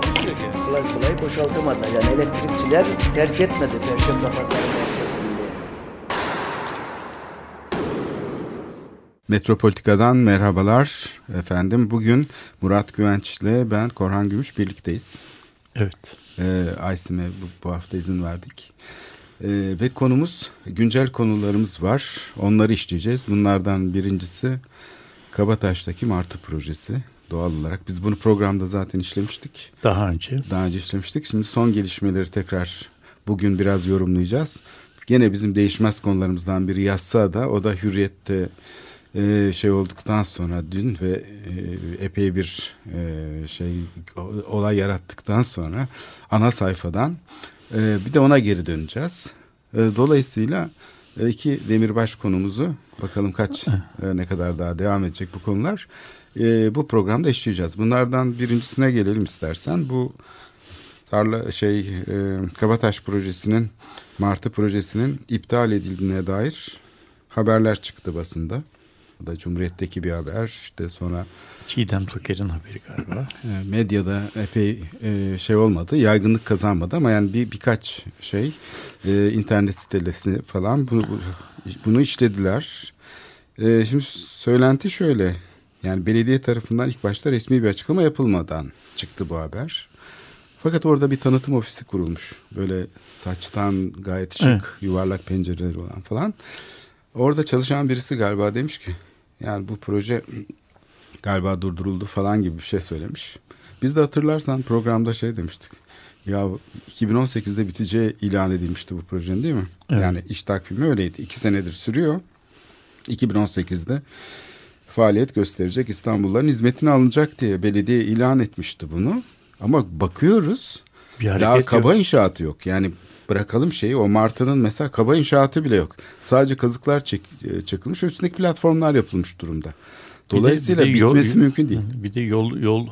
Takusuyor ki. kolay kolay boşaltamadı. Yani elektrikçiler terk etmedi Perşembe Pazarı merkezinde. Metropolitika'dan merhabalar efendim. Bugün Murat Güvenç ile ben Korhan Gümüş birlikteyiz. Evet. Ee, Aysim'e bu, bu hafta izin verdik. Ee, ve konumuz güncel konularımız var. Onları işleyeceğiz. Bunlardan birincisi Kabataş'taki Martı projesi. Doğal olarak biz bunu programda zaten işlemiştik. Daha önce. Daha önce işlemiştik. Şimdi son gelişmeleri tekrar bugün biraz yorumlayacağız. Gene bizim değişmez konularımızdan biri yazsa da o da hürriyette e, şey olduktan sonra dün ve e, epey bir e, şey olay yarattıktan sonra ana sayfadan e, bir de ona geri döneceğiz. E, dolayısıyla iki demirbaş konumuzu bakalım kaç e, ne kadar daha devam edecek bu konular. E, bu programda işleyeceğiz. Bunlardan birincisine gelelim istersen. Bu tarla şey e, Kabataş projesinin Martı projesinin iptal edildiğine dair haberler çıktı basında. O da Cumhuriyet'teki bir haber. İşte sonra Çiğdem Toker'in haberi galiba. e, medyada epey e, şey olmadı, yaygınlık kazanmadı ama yani bir birkaç şey e, internet sitesi falan bunu bunu işlediler. E, şimdi söylenti şöyle. Yani belediye tarafından ilk başta resmi bir açıklama yapılmadan çıktı bu haber. Fakat orada bir tanıtım ofisi kurulmuş. Böyle saçtan gayet şık, Evet. yuvarlak pencereleri olan falan. Orada çalışan birisi galiba demiş ki yani bu proje galiba durduruldu falan gibi bir şey söylemiş. Biz de hatırlarsan programda şey demiştik. Ya 2018'de biteceği ilan edilmişti bu projenin değil mi? Evet. Yani iş takvimi öyleydi. İki senedir sürüyor. 2018'de faaliyet gösterecek İstanbulluların hizmetine alınacak diye belediye ilan etmişti bunu. Ama bakıyoruz Bir daha kaba yok. inşaatı yok. Yani bırakalım şeyi o Martı'nın mesela kaba inşaatı bile yok. Sadece kazıklar çek, e, çakılmış üstündeki platformlar yapılmış durumda. Bir de- Dolayısıyla bir de yol- bitmesi mümkün değil. Bir de yol yol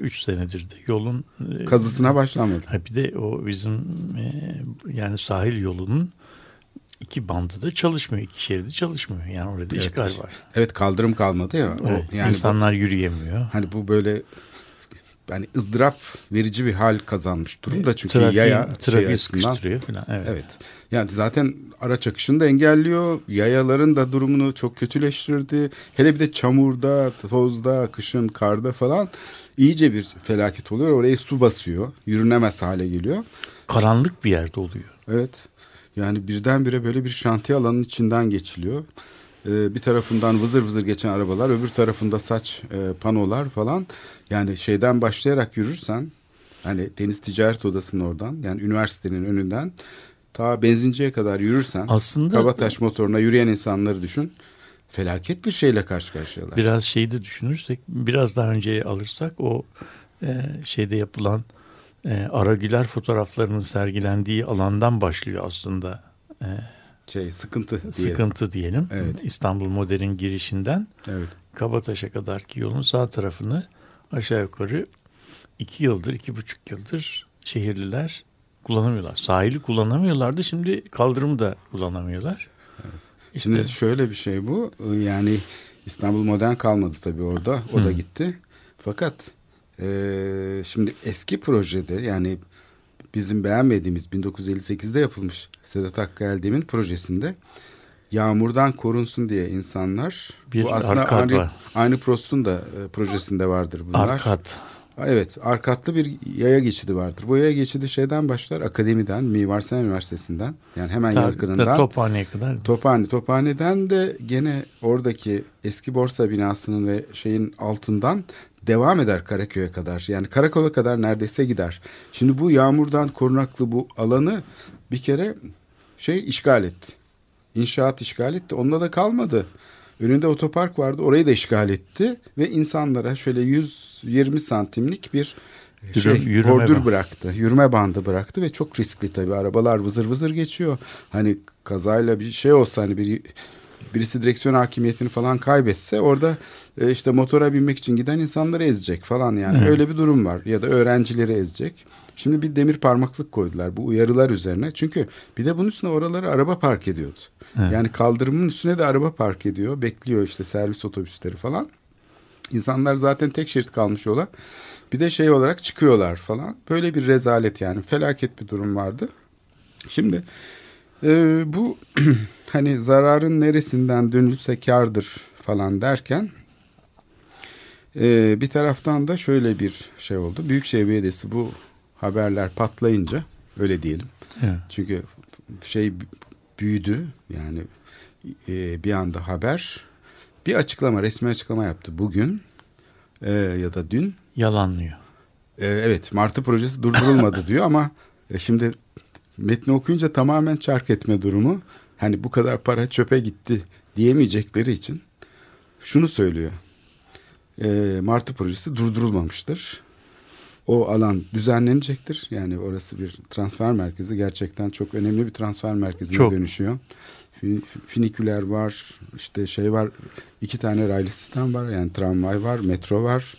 3 senedir de yolun e, Kazısına başlamadı. Ha bir de o bizim e, yani sahil yolunun iki bandı da çalışmıyor. iki şeridi çalışmıyor. Yani orada Evet. işgal var. Evet kaldırım kalmadı ya. O, Evet, yani bu- İnsanlar yürüyemiyor. hani bu böyle yani ızdırap verici bir hal kazanmış durumda çünkü Trafiği, yaya şey trafiği açısından- sıkıştırıyor falan. Evet. Evet. Yani zaten araç akışını da engelliyor. Yayaların da durumunu çok kötüleştirdi. Hele bir de çamurda, tozda, kışın, karda falan iyice bir felaket oluyor. Oraya su basıyor. Yürünemez hale geliyor. Karanlık bir yerde oluyor. Evet. Yani birdenbire böyle bir şantiye alanının içinden geçiliyor. Ee, bir tarafından vızır vızır geçen arabalar, öbür tarafında saç e, panolar falan. Yani şeyden başlayarak yürürsen, hani Deniz Ticaret Odası'nın oradan, yani üniversitenin önünden ta benzinciye kadar yürürsen, Aslında Kabataş motoruna yürüyen insanları düşün. Felaket bir şeyle karşı karşıyalar. biraz şeyi de düşünürsek biraz daha önceye alırsak o e, şeyde yapılan e, Aragüler fotoğraflarının sergilendiği alandan başlıyor aslında e, Şey sıkıntı diye. sıkıntı diyelim. Evet. İstanbul Modern girişinden Evet. Kabataş'a kadarki yolun sağ tarafını aşağı yukarı iki yıldır, iki buçuk yıldır şehirliler kullanamıyorlar. Sahili kullanamıyorlardı. Şimdi kaldırımı da kullanamıyorlar. İşte Şimdi şöyle bir şey bu. Yani İstanbul modern kalmadı tabii orada. O da gitti. Fakat eee, şimdi eski projede yani bizim beğenmediğimiz 1958'de yapılmış Sedat Hakkı Eldem'in projesinde yağmurdan korunsun diye insanlar Bir bu aslında aynı, aynı Prost'un da e, projesinde vardır bunlar. arkat. Evet, arkatlı bir yaya geçidi vardır. Bu yaya geçidi şeyden başlar, akademiden, Mimar Sinan Üniversitesi'nden. Yani hemen Ta- yakınından. Tophane'ye kadar. Tophane. Tophane'den de gene oradaki eski borsa binasının ve şeyin altından devam eder Karaköy'e kadar. Yani karakola kadar neredeyse gider. Şimdi bu yağmurdan korunaklı bu alanı bir kere şey işgal etti. İnşaat işgal etti. Onunla da kalmadı. Önünde otopark vardı. Orayı da işgal etti ve insanlara şöyle 120 santimlik bir Yürü- şey yürüme bordür bandı. bıraktı. Yürüme bandı bıraktı ve çok riskli tabii. Arabalar vızır vızır geçiyor. Hani kazayla bir şey olsa hani bir birisi direksiyon hakimiyetini falan kaybetse orada e, işte motora binmek için giden insanları ezecek falan yani. Evet. Öyle bir durum var. Ya da öğrencileri ezecek. Şimdi bir demir parmaklık koydular bu uyarılar üzerine. Çünkü bir de bunun üstüne oraları araba park ediyordu. Evet. Yani kaldırımın üstüne de araba park ediyor. Bekliyor işte servis otobüsleri falan. İnsanlar zaten tek şerit kalmış yola. Bir de şey olarak çıkıyorlar falan. Böyle bir rezalet yani felaket bir durum vardı. Şimdi e, bu hani zararın neresinden dönülse kardır falan derken e, bir taraftan da şöyle bir şey oldu. Büyükşehir Belediyesi bu haberler patlayınca öyle diyelim. Evet. Çünkü şey büyüdü yani e, bir anda haber bir açıklama resmi açıklama yaptı bugün e, ya da dün Yalanlıyor. e, evet Martı projesi durdurulmadı diyor ama e, şimdi metni okuyunca tamamen çark etme durumu hani bu kadar para çöpe gitti diyemeyecekleri için şunu söylüyor. E, Martı projesi durdurulmamıştır. O alan düzenlenecektir. Yani orası bir transfer merkezi. Gerçekten çok önemli bir transfer merkezine Çok. dönüşüyor. Fin- Finiküler var, işte şey var, iki tane raylı sistem var. Yani tramvay var, metro var,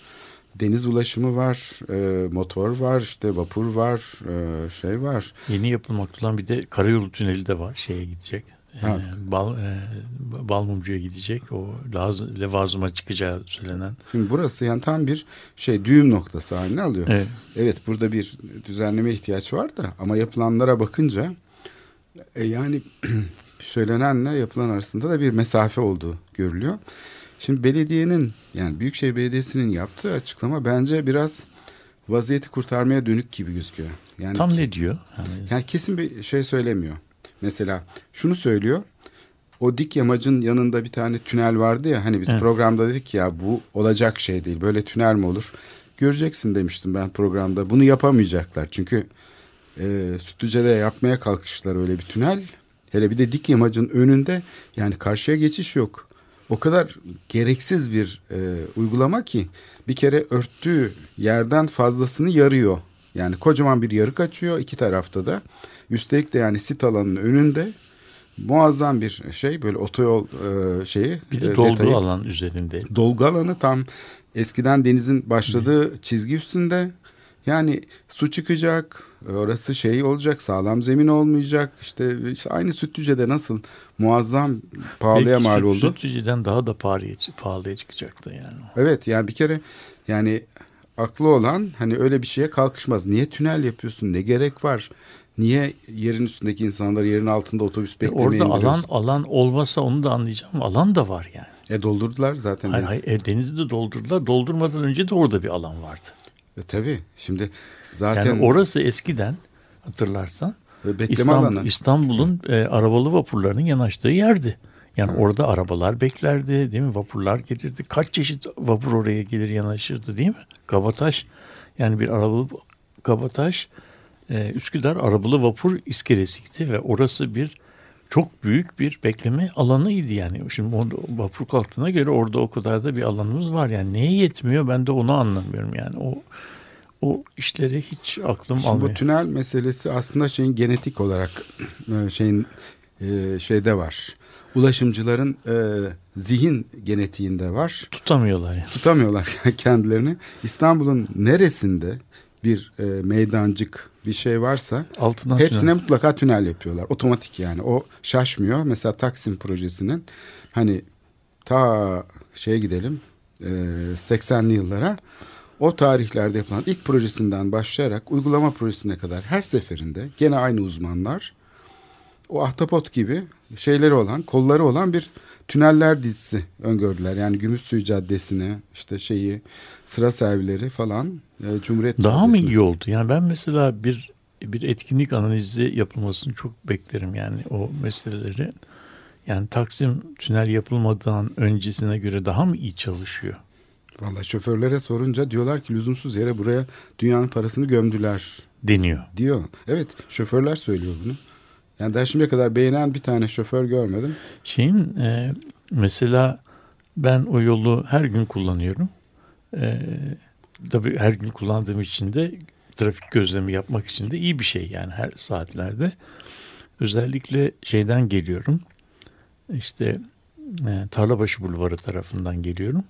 deniz ulaşımı var, e, motor var, işte vapur var, e, şey var. Yeni yapılmakta olan bir de karayolu tüneli de var. Şeye gidecek. Ha. Ee, Bal, e, Balmumcu'ya gidecek. O Laz, Levazım'a çıkacağı söylenen. Şimdi burası yani tam bir şey düğüm noktası haline alıyor. Evet. Evet burada bir düzenleme ihtiyaç var da ama yapılanlara bakınca e, yani söylenenle yapılan arasında da bir mesafe olduğu görülüyor. Şimdi belediyenin yani Büyükşehir Belediyesi'nin yaptığı açıklama bence biraz vaziyeti kurtarmaya dönük gibi gözüküyor. Yani Tam ki- ne diyor? Yani kesin bir şey söylemiyor. Mesela şunu söylüyor. O dik yamacın yanında bir tane tünel vardı ya hani biz Evet. programda dedik ya bu olacak şey değil. Böyle tünel mi olur? Göreceksin demiştim ben programda. Bunu yapamayacaklar. Çünkü e, Sütlüce'de yapmaya kalkıştılar öyle bir tünel. Hele bir de dik yamacın önünde yani karşıya geçiş yok. O kadar gereksiz bir e, uygulama ki bir kere örttüğü yerden fazlasını yarıyor. Yani kocaman bir yarık açıyor iki tarafta da. Üstelik de yani sit alanının önünde muazzam bir şey böyle otoyol e, şeyi. bir de e, dolgu detayı. alan üzerinde. Dolgu alanı tam eskiden denizin başladığı çizgi üstünde. Yani su çıkacak, orası şey olacak, sağlam zemin olmayacak. İşte, işte aynı Sütlüce'de nasıl muazzam pahalıya Belki mal süt- oldu. Sütlüce'den daha da pahalıya, pahalıya çıkacaktı yani. Evet yani bir kere yani aklı olan hani öyle bir şeye kalkışmaz. Niye tünel yapıyorsun? Ne gerek var? Niye yerin üstündeki insanlar yerin altında otobüs E beklemeye orada alan alan olmasa onu da anlayacağım. Alan da var yani. E doldurdular zaten. Hayır, hayır, e, denizi de doldurdular. Doldurmadan önce de orada bir alan vardı. E, tabii şimdi zaten Yani orası eskiden hatırlarsan bekleme İstanbul. İstanbul'un e, arabalı vapurlarının yanaştığı yerdi. Yani orada arabalar beklerdi değil mi? Vapurlar gelirdi. Kaç çeşit vapur oraya gelir yanaşırdı değil mi? Kabataş yani bir arabalı Kabataş e, Üsküdar arabalı vapur iskelesiydi ve orası bir çok büyük bir bekleme alanıydı yani. Şimdi orada vapur kalktığına göre orada o kadar da bir alanımız var. Yani neye yetmiyor ben de onu anlamıyorum yani. O o işleri hiç aklım Şimdi almıyor. bu tünel meselesi aslında şeyin genetik olarak e, şeyin e, şeyde var. Ulaşımcıların e, zihin genetiğinde var. Tutamıyorlar yani. Tutamıyorlar kendilerini. İstanbul'un neresinde bir e, meydancık bir şey varsa Altından hepsine tünel. mutlaka tünel yapıyorlar. Otomatik yani. O şaşmıyor. Mesela Taksim projesinin hani ta şeye gidelim e, 80'li yıllara o tarihlerde yapılan ilk projesinden başlayarak uygulama projesine kadar her seferinde gene aynı uzmanlar o ahtapot gibi şeyleri olan, kolları olan bir tüneller dizisi öngördüler. Yani Gümüşsuyu Caddesi'ne işte şeyi sıra servileri falan e, Cumhuriyet Daha mı iyi oldu? Yani ben mesela bir bir etkinlik analizi yapılmasını çok beklerim yani o meseleleri. Yani Taksim tünel yapılmadan öncesine göre daha mı iyi çalışıyor? Vallahi şoförlere sorunca diyorlar ki lüzumsuz yere buraya dünyanın parasını gömdüler Deniyor. diyor. Evet şoförler söylüyor bunu. Yani daha şimdiye kadar beğenen bir tane şoför görmedim. Şeyin e, mesela ben o yolu her gün kullanıyorum. E, tabii her gün kullandığım için de trafik gözlemi yapmak için de iyi bir şey yani her saatlerde. Özellikle şeyden geliyorum. İşte e, Tarlabaşı Bulvarı tarafından geliyorum.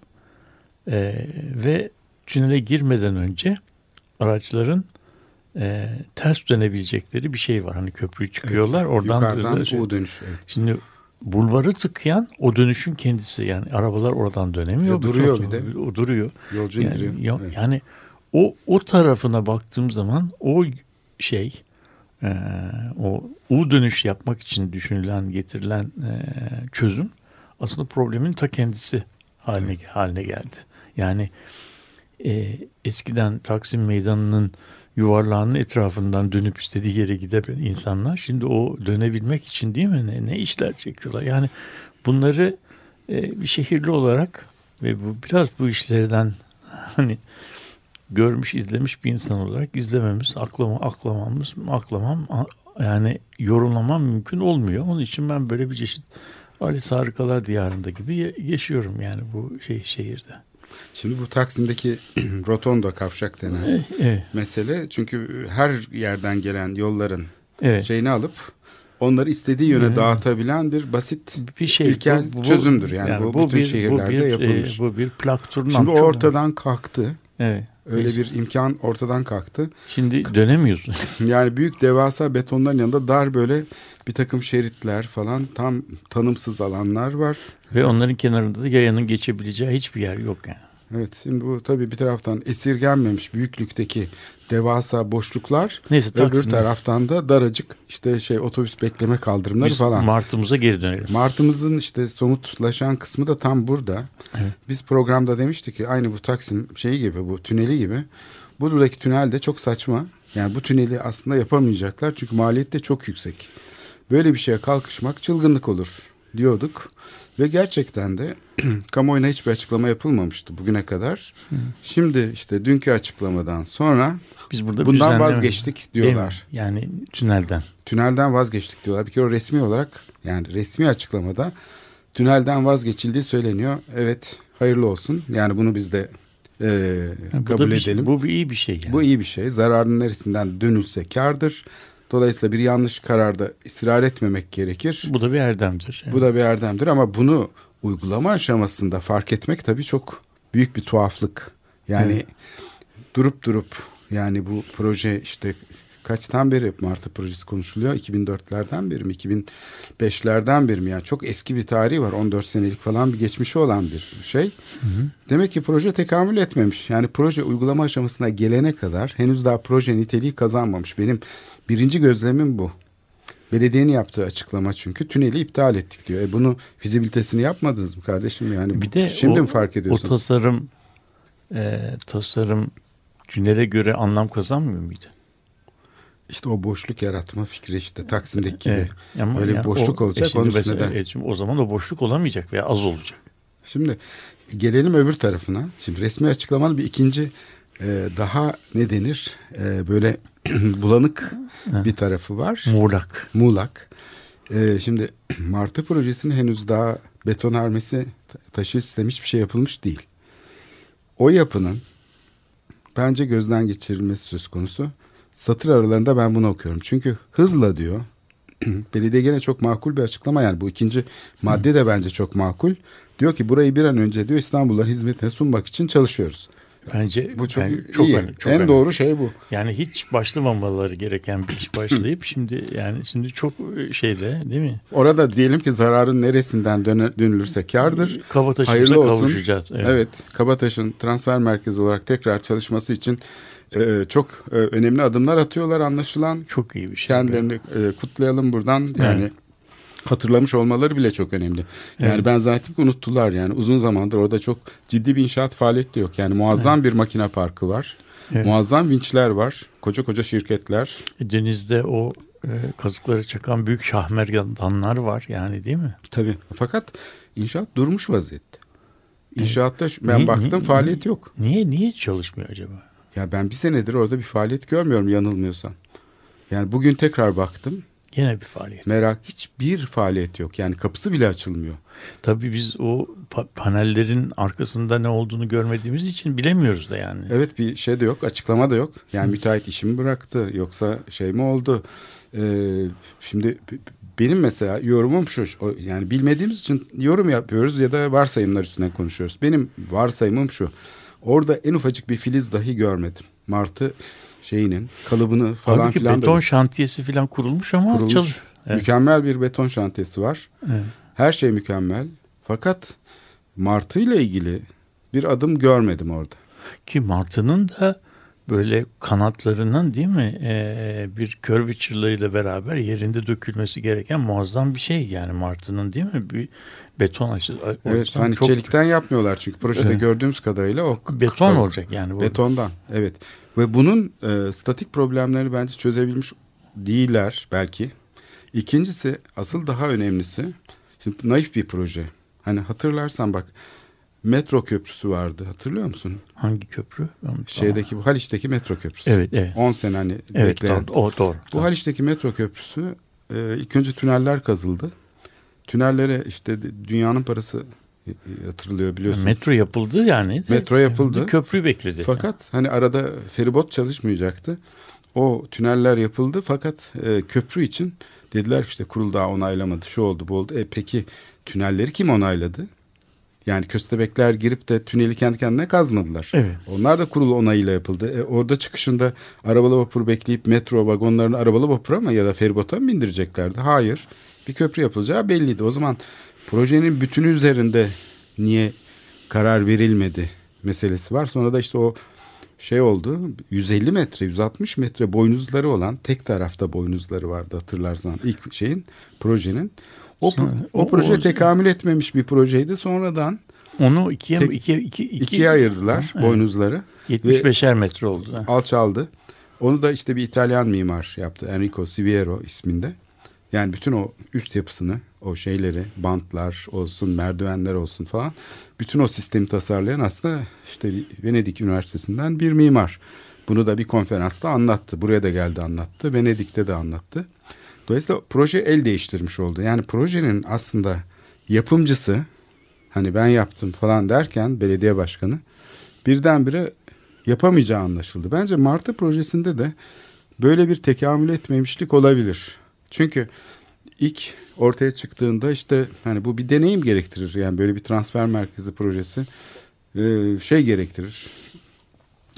E, ve tünele girmeden önce araçların e, ters dönebilecekleri bir şey var. Hani köprüyü çıkıyorlar. oradan Yukarıdan da- U dönüş. Evet. Şimdi bulvarı tıkayan o dönüşün kendisi. Yani arabalar oradan dönemiyor. Ya duruyor Bütün- bir de. O duruyor. Yolcu Yani, indiriyor. ya- Evet. yani o o tarafına baktığım zaman o şey e, o U dönüş yapmak için düşünülen getirilen e, çözüm aslında problemin ta kendisi haline haline geldi. Yani e, eskiden Taksim Meydanı'nın yuvarlağının etrafından dönüp istediği yere gidebilen insanlar şimdi o dönebilmek için değil mi ne, ne işler çekiyorlar. Yani bunları e, bir şehirli olarak ve bu biraz bu işlerden hani görmüş izlemiş bir insan olarak izlememiz, aklama, aklamamız, aklamam yani yorumlamam mümkün olmuyor. Onun için ben böyle bir çeşit Alice Harikalar Diyarı'nda gibi yaşıyorum yani bu şey şehirde. Şimdi bu Taksim'deki rotondo kavşak denen Eh, Evet, mesele çünkü her yerden gelen yolların evet. şeyini alıp onları istediği yöne Evet. dağıtabilen bir basit bir şey ilkel çözümdür. Yani bu bütün şehirlerde bu bir, yapılmış. e, bu bir plak turnam. Şimdi ortadan kalktı. Evet. Öyle bir imkan ortadan kalktı. Şimdi dönemiyorsun. Yani büyük devasa betonların yanında dar böyle bir takım şeritler falan tam tanımsız alanlar var. Ve onların kenarında da yayanın geçebileceği hiçbir yer yok yani. Evet şimdi bu tabii bir taraftan esirgenmemiş büyüklükteki devasa boşluklar. Neyse Öbür Taksim'de taraftan da daracık işte şey otobüs bekleme kaldırımları biz falan. Mart'ımıza geri dönelim. Martımızın işte somutlaşan kısmı da tam burada. Evet. Biz programda demiştik ki aynı bu Taksim şeyi gibi bu tüneli gibi. Buradaki tünel de çok saçma. Yani bu tüneli aslında yapamayacaklar çünkü maliyet de çok yüksek. Böyle bir şeye kalkışmak çılgınlık olur diyorduk. Ve gerçekten de kamuoyuna hiçbir açıklama yapılmamıştı bugüne kadar. Şimdi işte dünkü açıklamadan sonra Biz burada bundan vazgeçtik diyorlar. Yani tünelden. Tünelden vazgeçtik diyorlar. Bir kere o resmi olarak yani resmi açıklamada tünelden vazgeçildiği söyleniyor. Evet hayırlı olsun. Yani bunu biz de e, Yani bu kabul şey- edelim. Bu bir iyi bir şey yani. Bu iyi bir şey. Zararın neresinden dönülse kardır. Dolayısıyla bir yanlış kararda ısrar etmemek gerekir. Bu da bir erdemdir. Bu da bir erdemdir ama bunu uygulama aşamasında fark etmek tabii çok büyük bir tuhaflık. Yani Evet. durup durup yani bu proje işte kaçtan beri Martı projesi konuşuluyor? 2004'lerden beri mi? 2005'lerden beri mi? Yani çok eski bir tarihi var. 14 senelik falan bir geçmişi olan bir şey. Demek ki proje tekamül etmemiş. Yani proje uygulama aşamasına gelene kadar henüz daha proje niteliği kazanmamış. Benim birinci gözlemim bu. Belediyenin yaptığı açıklama çünkü tüneli iptal ettik diyor. E bunu fizibilitesini yapmadınız mı kardeşim yani? Bir de şimdi o, mi fark o ediyorsunuz? tasarım e, tasarım tünele göre anlam kazanmıyor muydu? İşte o boşluk yaratma fikri işte Taksim'deki gibi. Evet. Ama Öyle yani boşluk o- olacak, e onun de- evet, şimdi o zaman o boşluk olamayacak veya az olacak. Şimdi gelelim öbür tarafına. Şimdi resmi açıklamanın bir ikinci e, daha ne denir? E, böyle bulanık bir tarafı var. Muğlak. Muğlak. E, şimdi Martı projesinin henüz daha betonarmesi ta- taşı sistemi hiçbir şey yapılmış değil. O yapının bence gözden geçirilmesi söz konusu. Satır aralarında ben bunu okuyorum. Çünkü hızla diyor. Belediye gene çok makul bir açıklama yani bu ikinci madde de bence çok makul. Diyor ki burayı bir an önce diyor İstanbulluların hizmetine sunmak için çalışıyoruz. Bence Bu çok, ben- çok iyi. önemli, çok en önemli. doğru şey bu. Yani hiç başlamamaları gereken bir iş başlayıp şimdi yani şimdi çok e, şeyde değil mi? Orada diyelim ki zararın neresinden dönülürse kardır. Kabataşımıza kavuşacağız. Evet. Kabataş'ın transfer merkezi olarak tekrar çalışması için e, çok e, önemli adımlar atıyorlar anlaşılan. Çok iyi bir şey. Kendilerini e, kutlayalım buradan. Yani Evet. Hatırlamış olmaları bile çok önemli. Yani Evet. ben zaten unuttular yani uzun zamandır orada çok ciddi bir inşaat faaliyeti de yok. Yani muazzam bir makine parkı var. Evet. Muazzam vinçler var. Koca koca şirketler. Denizde o e, kazıkları çakan büyük şahmerdanlar var yani değil mi? Tabii. Fakat inşaat durmuş vaziyette. İnşaatta şu- ben Niye- baktım niye- faaliyet yok. Niye niye çalışmıyor acaba? Ya ben bir senedir orada bir faaliyet görmüyorum yanılmıyorsam. Yani bugün tekrar baktım. Gene bir faaliyet. Merak hiçbir faaliyet yok. Yani kapısı bile açılmıyor. Tabii biz o pa- panellerin arkasında ne olduğunu görmediğimiz için bilemiyoruz da yani. Evet bir şey de yok, açıklama da yok. Yani müteahhit işimi bıraktı yoksa şey mi oldu? Ee, şimdi benim mesela yorumum şu. Yani bilmediğimiz için yorum yapıyoruz ya da varsayımlar üstünden konuşuyoruz. Benim varsayımım şu. Orada en ufacık bir filiz dahi görmedim. Martı şeyinin kalıbını falan Halbuki filan da beton şantiyesi falan kurulmuş ama kurulmuş. çalış. Evet. Mükemmel bir beton şantiyesi var. Evet. Her şey mükemmel. Fakat Martı ile ilgili bir adım görmedim orada. Ki martının da böyle kanatlarının değil mi ee, bir curvature'larıyla beraber yerinde dökülmesi gereken muazzam bir şey yani martının değil mi bir beton açısı. o Evet hani çok çelikten yapmıyorlar çünkü projede Evet. gördüğümüz kadarıyla o beton olacak yani bu. betondan. Evet. Ve bunun e, statik problemlerini bence çözebilmiş değiller belki. İkincisi asıl daha önemlisi şimdi naif bir proje. Hani hatırlarsan bak metro köprüsü vardı hatırlıyor musun? Hangi köprü? Ben- Şeydeki bu Haliç'teki metro köprüsü. Evet evet. 10 sene hani Evet bekleyen. doğru, o doğru. Bu Haliç'teki metro köprüsü e, ilk önce tüneller kazıldı. Tünellere işte dünyanın parası yatırılıyor biliyorsun. Metro yapıldı yani. Metro yapıldı. Köprü bekledi. Fakat hani arada feribot çalışmayacaktı. O tüneller yapıldı fakat e, köprü için dediler ki işte kurul daha onaylamadı. Şu oldu bu oldu. E peki tünelleri kim onayladı? Yani köstebekler girip de tüneli kendi kendine kazmadılar. Evet. Onlar da kurul onayıyla yapıldı. E, orada çıkışında arabalı vapur bekleyip metro vagonlarını arabalı vapura mı ya da feribota mı bindireceklerdi? Hayır. Bir köprü yapılacağı belliydi. O zaman projenin bütünü üzerinde niye karar verilmedi meselesi var. Sonra da işte o şey oldu 150 metre 160 metre boynuzları olan tek tarafta boynuzları vardı hatırlarsan ilk şeyin projenin. O, Sonra- o, o- proje o- tekamül etmemiş bir projeydi. Sonradan Onu ikiye, Tek- ikiye, iki, iki, ikiye ayırdılar Evet. boynuzları. 75'er metre oldu. Ha. alçaldı. Onu da işte bir İtalyan mimar yaptı. Enrico Siviero isminde. Yani bütün o üst yapısını, o şeyleri, bantlar olsun, merdivenler olsun falan. Bütün o sistemi tasarlayan aslında işte Venedik Üniversitesi'nden bir mimar. Bunu da bir konferansta anlattı. Buraya da geldi anlattı. Venedik'te de anlattı. Dolayısıyla proje el değiştirmiş oldu. Yani projenin aslında yapımcısı hani ben yaptım falan derken belediye başkanı birdenbire yapamayacağı anlaşıldı. Bence Martı projesinde de böyle bir tekamül etmemişlik olabilir. Çünkü ilk ortaya çıktığında işte hani bu bir deneyim gerektirir. Yani böyle bir transfer merkezi projesi e, şey gerektirir.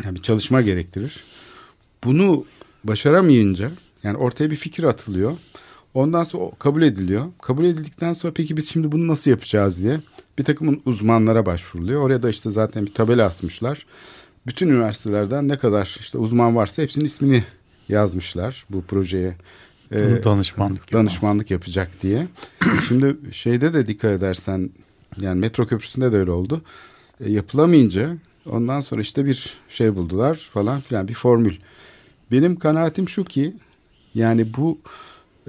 Yani bir çalışma gerektirir. Bunu başaramayınca yani ortaya bir fikir atılıyor. Ondan sonra kabul ediliyor. Kabul edildikten sonra peki biz şimdi bunu nasıl yapacağız diye bir takım uzmanlara başvuruluyor. Oraya da işte zaten bir tabela asmışlar. Bütün üniversitelerden ne kadar işte uzman varsa hepsinin ismini yazmışlar bu projeye. Ee, danışmanlık. danışmanlık yapacak diye. Şimdi şeyde de dikkat edersen yani metro köprüsünde de öyle oldu. E, yapılamayınca ondan sonra işte bir şey buldular falan filan bir formül. Benim kanaatim şu ki yani bu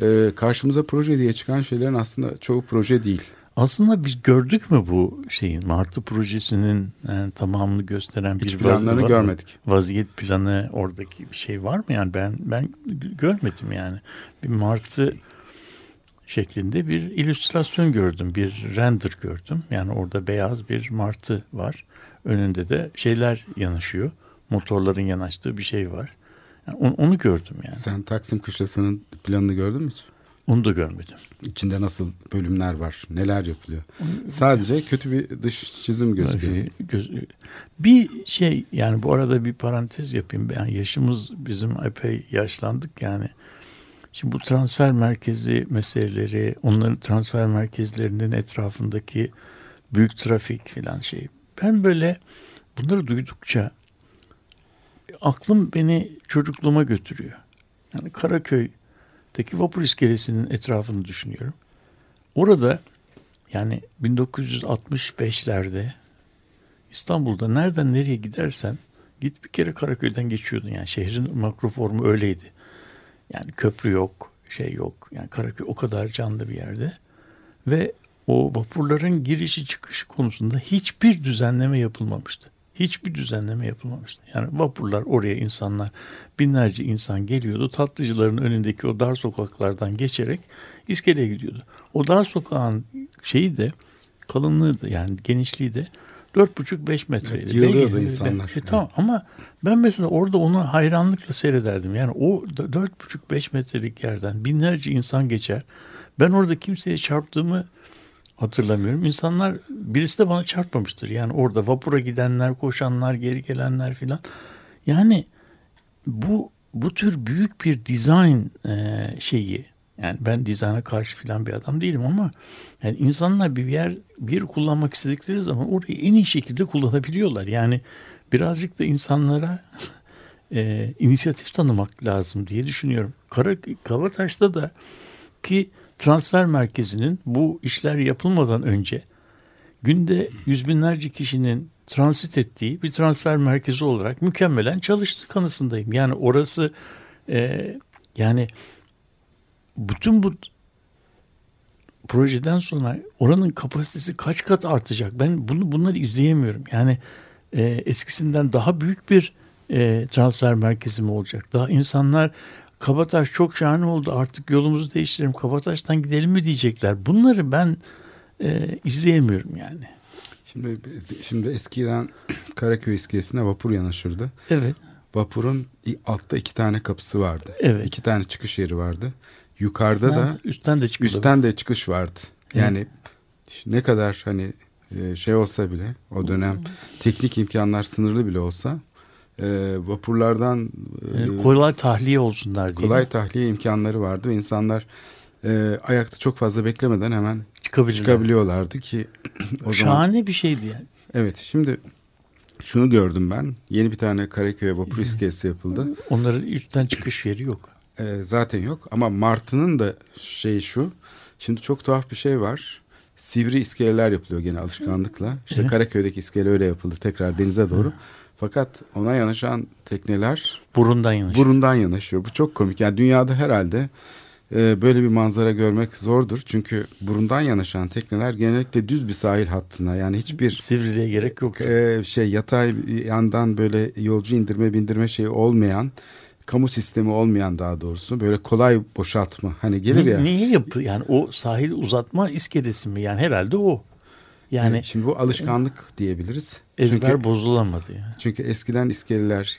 e, karşımıza proje diye çıkan şeylerin aslında çoğu proje değil. Aslında biz gördük mü bu şeyin Martı projesinin yani tamamını gösteren bir Hiç planlarını vaz- görmedik. Vaziyet planı oradaki bir şey var mı yani ben ben görmedim yani. Bir Martı şeklinde bir illüstrasyon gördüm. Bir render gördüm. Yani orada beyaz bir martı var. Önünde de şeyler yanaşıyor. Motorların yanaştığı bir şey var. Yani onu, onu gördüm yani. Sen Taksim Kışlası'nın planını gördün mü hiç? Onu da görmedim. İçinde nasıl bölümler var, neler yapılıyor. Sadece kötü bir dış çizim gözüküyor. Göz- göz- bir şey yani bu arada bir parantez yapayım. Yani yaşımız bizim epey yaşlandık yani. Şimdi bu transfer merkezi meseleleri, onların transfer merkezlerinin etrafındaki büyük trafik filan şey. Ben böyle bunları duydukça aklım beni çocukluğuma götürüyor. Yani Karaköy'deki vapur iskelesinin etrafını düşünüyorum. Orada yani 1965'lerde İstanbul'da nereden nereye gidersen git bir kere Karaköy'den geçiyordun. Yani şehrin makroformu öyleydi. Yani köprü yok, şey yok. Yani Karaköy o kadar canlı bir yerde. Ve o vapurların girişi çıkışı konusunda hiçbir düzenleme yapılmamıştı. Hiçbir düzenleme yapılmamıştı. Yani vapurlar oraya insanlar binlerce insan geliyordu. Tatlıcıların önündeki o dar sokaklardan geçerek iskeleye gidiyordu. O dar sokağın şeyi de kalınlığı da yani genişliği de 4,5-5 metreydi. Evet, yığılıyordu Belki- insanlar. E, tamam ama ben mesela orada onu hayranlıkla seyrederdim. Yani o da 4,5-5 metrelik yerden binlerce insan geçer. Ben orada kimseye çarptığımı hatırlamıyorum. İnsanlar birisi de bana çarpmamıştır. Yani orada vapura gidenler, koşanlar, geri gelenler filan. Yani bu bu tür büyük bir dizayn e, şeyi. Yani ben dizayna karşı filan bir adam değilim ama yani insanlar bir yer bir kullanmak istedikleri zaman orayı en iyi şekilde kullanabiliyorlar. Yani birazcık da insanlara e, inisiyatif tanımak lazım diye düşünüyorum. Kara, Kavataş'ta da ki transfer merkezinin bu işler yapılmadan önce günde yüz binlerce kişinin transit ettiği bir transfer merkezi olarak mükemmelen çalıştığı kanısındayım. Yani orası e, yani bütün bu projeden sonra oranın kapasitesi kaç kat artacak? Ben bunu bunları izleyemiyorum. Yani e, eskisinden daha büyük bir e, transfer merkezi mi olacak? Daha insanlar Kabataş çok şahane oldu artık yolumuzu değiştirelim Kabataş'tan gidelim mi diyecekler. Bunları ben e, izleyemiyorum yani. Şimdi şimdi eskiden Karaköy iskelesine vapur yanaşırdı. Evet. Vapurun altta iki tane kapısı vardı. Evet. İki tane çıkış yeri vardı. Yukarıda da üstten de çıkılır. üstten de çıkış vardı. Yani ne kadar hani e, şey olsa bile o dönem teknik imkanlar sınırlı bile olsa e, vapurlardan e, E, kolay tahliye olsunlar diye. kolay tahliye imkanları vardı. Ve insanlar e, ayakta çok fazla beklemeden hemen çıkabiliyorlardı ki o zaman Şahane bir şeydi yani. evet şimdi şunu gördüm ben. Yeni bir tane Karaköy'e vapur iskelesi yapıldı. Onların üstten çıkış yeri yok. E, zaten yok ama Martı'nın da şeyi şu. Şimdi çok tuhaf bir şey var. Sivri iskeleler yapılıyor gene alışkanlıkla. İşte Evet. Karaköy'deki iskele öyle yapıldı tekrar denize doğru fakat ona yanaşan tekneler Burundan yanaş. burundan yanaşıyor. Bu çok komik. Yani dünyada herhalde e, böyle bir manzara görmek zordur. Çünkü burundan yanaşan tekneler genellikle düz bir sahil hattına yani hiçbir Sivriliğe gerek yok. e, şey yatay yandan böyle yolcu indirme bindirme şeyi olmayan kamu sistemi olmayan daha doğrusu böyle kolay boşaltma hani gelir ya. Ni- Niye yapı yani o sahil uzatma iskelesi mi? Yani herhalde o. Yani E, Şimdi bu alışkanlık diyebiliriz. ezber Çünkü, bozulamadı yani. çünkü eskiden iskeleler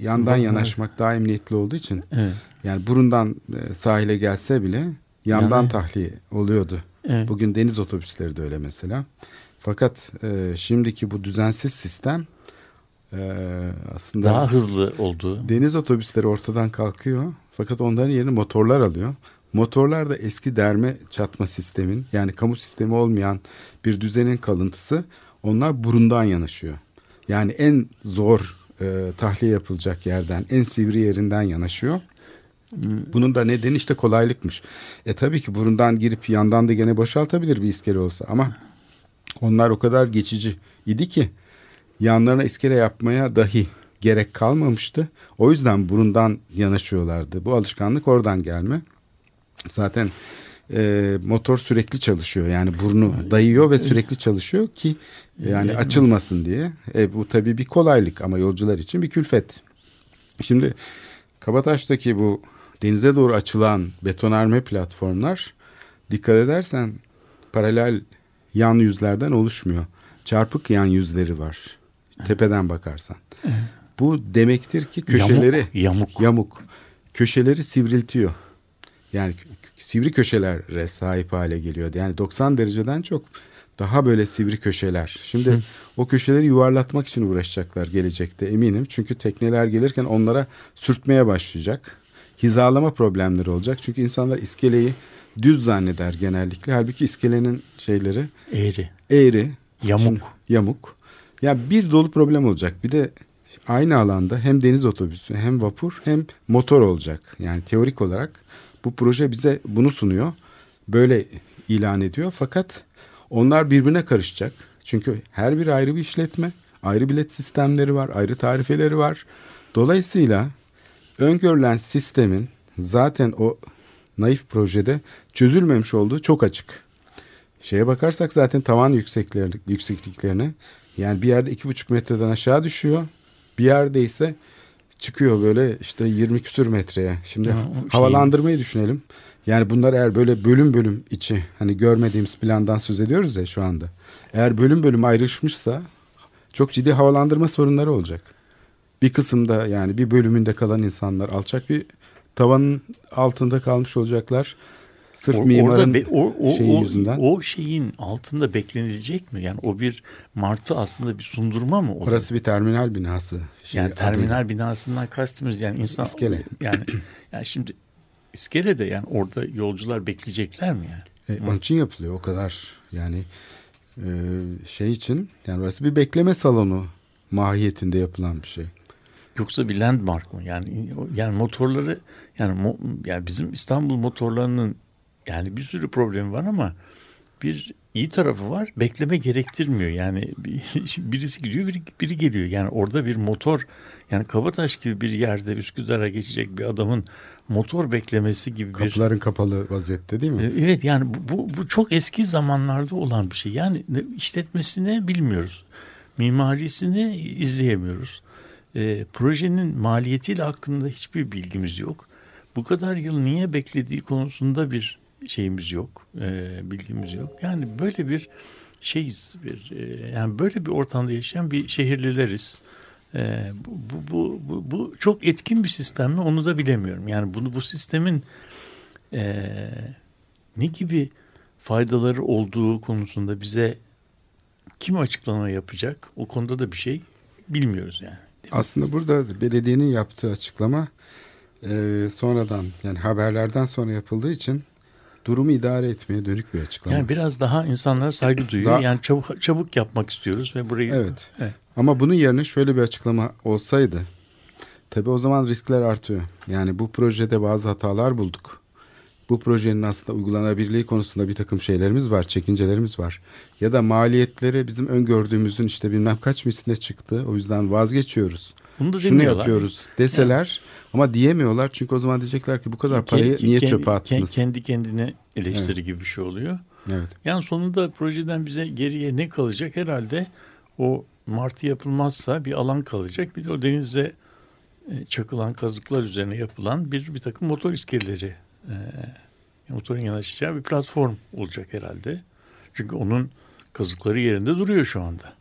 yandan yanaşmak daha emniyetli olduğu için Evet. Yani burundan e, sahile gelse bile yandan Yani- tahliye oluyordu. Evet. Bugün deniz otobüsleri de öyle mesela. Fakat e, şimdiki bu düzensiz sistem e, aslında Daha hızlı oldu. deniz otobüsleri ortadan kalkıyor. Fakat onların yerini motorlar alıyor. Motorlar da eski derme çatma sistemin yani kamu sistemi olmayan bir düzenin kalıntısı. Onlar burundan yanaşıyor. Yani en zor e, tahliye yapılacak yerden, en sivri yerinden yanaşıyor. Bunun da nedeni işte kolaylıkmış. E tabii ki burundan girip yandan da gene boşaltabilir bir iskele olsa ama onlar o kadar geçici idi ki yanlarına iskele yapmaya dahi gerek kalmamıştı. O yüzden burundan yanaşıyorlardı. Bu alışkanlık oradan gelme. Zaten e, motor sürekli çalışıyor. Yani burnu dayıyor ve sürekli çalışıyor ki yani açılmasın diye. E, bu tabii bir kolaylık ama yolcular için bir külfet. Şimdi Kabataş'taki bu denize doğru açılan betonarme platformlar dikkat edersen paralel yan yüzlerden oluşmuyor. Çarpık yan yüzleri var. Tepeden bakarsan. Bu demektir ki köşeleri Yamuk, yamuk. yamuk. Köşeleri sivriltiyor. Yani sivri köşelere sahip hale geliyor. Yani 90 dereceden çok daha böyle sivri köşeler. Şimdi o köşeleri yuvarlatmak için uğraşacaklar gelecekte eminim. Çünkü tekneler gelirken onlara sürtmeye başlayacak. Hizalama problemleri olacak. Çünkü insanlar iskeleyi düz zanneder genellikle. Halbuki iskelenin şeyleri Eğri. eğri, Yamuk. Şimdi yamuk. Ya bir dolu problem olacak. Bir de aynı alanda hem deniz otobüsü hem vapur hem motor olacak. Yani teorik olarak bu proje bize bunu sunuyor. Böyle ilan ediyor. Fakat onlar birbirine karışacak. Çünkü her bir ayrı bir işletme, ayrı bilet sistemleri var, ayrı tarifeleri var. Dolayısıyla öngörülen sistemin zaten o naif projede çözülmemiş olduğu çok açık. Şeye bakarsak zaten tavan yüksekliklerine, Yani bir yerde iki buçuk metreden aşağı düşüyor. Bir yerde ise çıkıyor böyle işte 20 küsür metreye. Şimdi Ha, şey- havalandırmayı düşünelim. Yani bunlar eğer böyle bölüm bölüm içi hani görmediğimiz plandan söz ediyoruz ya şu anda. Eğer bölüm bölüm ayrışmışsa çok ciddi havalandırma sorunları olacak. Bir kısımda yani bir bölümünde kalan insanlar alçak bir tavanın altında kalmış olacaklar. Sırf Or- mimarın be- o, o, şeyi o, yüzünden. o şeyin altında beklenilecek mi? Yani o bir martı aslında bir sundurma mı? Orası bir terminal binası. Şey, yani terminal adıyla. binasından kastımız yani insan İskele. yani yani şimdi iskele de yani orada yolcular bekleyecekler mi yani? E, onun için yapılıyor o kadar yani e, şey için yani orası bir bekleme salonu mahiyetinde yapılan bir şey. Yoksa bir landmark mı? Yani yani motorları yani mo, yani bizim İstanbul motorlarının yani bir sürü problemi var ama bir iyi tarafı var. Bekleme gerektirmiyor. Yani bir- birisi gidiyor, biri, biri geliyor. Yani orada bir motor yani Kabataş gibi bir yerde Üsküdar'a geçecek bir adamın motor beklemesi gibi bir Kapıların kapalı vaziyette değil mi? E, Evet yani bu, bu, çok eski zamanlarda olan bir şey. Yani işletmesini bilmiyoruz. Mimarisini izleyemiyoruz. E, projenin maliyetiyle hakkında hiçbir bilgimiz yok. Bu kadar yıl niye beklediği konusunda bir şeyimiz yok. e, bilgimiz yok. Yani böyle bir şeyiz. Bir, e, yani böyle bir ortamda yaşayan bir şehirlileriz. E, bu, bu, bu, bu, çok etkin bir sistem mi onu da bilemiyorum. Yani bunu bu sistemin e, ne gibi faydaları olduğu konusunda bize kim açıklama yapacak? O konuda da bir şey bilmiyoruz yani. Aslında burada belediyenin yaptığı açıklama e, sonradan yani haberlerden sonra yapıldığı için durumu idare etmeye dönük bir açıklama. Yani biraz daha insanlara saygı duyuyor. Daha- Yani çabuk çabuk yapmak istiyoruz ve burayı Evet. Evet. Ama bunun yerine şöyle bir açıklama olsaydı tabii o zaman riskler artıyor. Yani bu projede bazı hatalar bulduk. Bu projenin aslında uygulanabilirliği konusunda bir takım şeylerimiz var, çekincelerimiz var. Ya da maliyetleri bizim öngördüğümüzün işte bilmem kaç misline çıktı. O yüzden vazgeçiyoruz. Bunu da Şunu yapıyoruz deseler ama diyemiyorlar. Çünkü o zaman diyecekler ki bu kadar parayı Ke- niye ke- çöpe attınız? Kendi kendine eleştiri gibi bir şey oluyor. Evet. Yani sonunda projeden bize geriye ne kalacak? Herhalde o martı yapılmazsa bir alan kalacak. Bir de o denize e, çakılan kazıklar üzerine yapılan bir bir takım motor iskeleleri e, motorun yanaşacağı bir platform olacak herhalde. Çünkü onun kazıkları yerinde duruyor şu anda.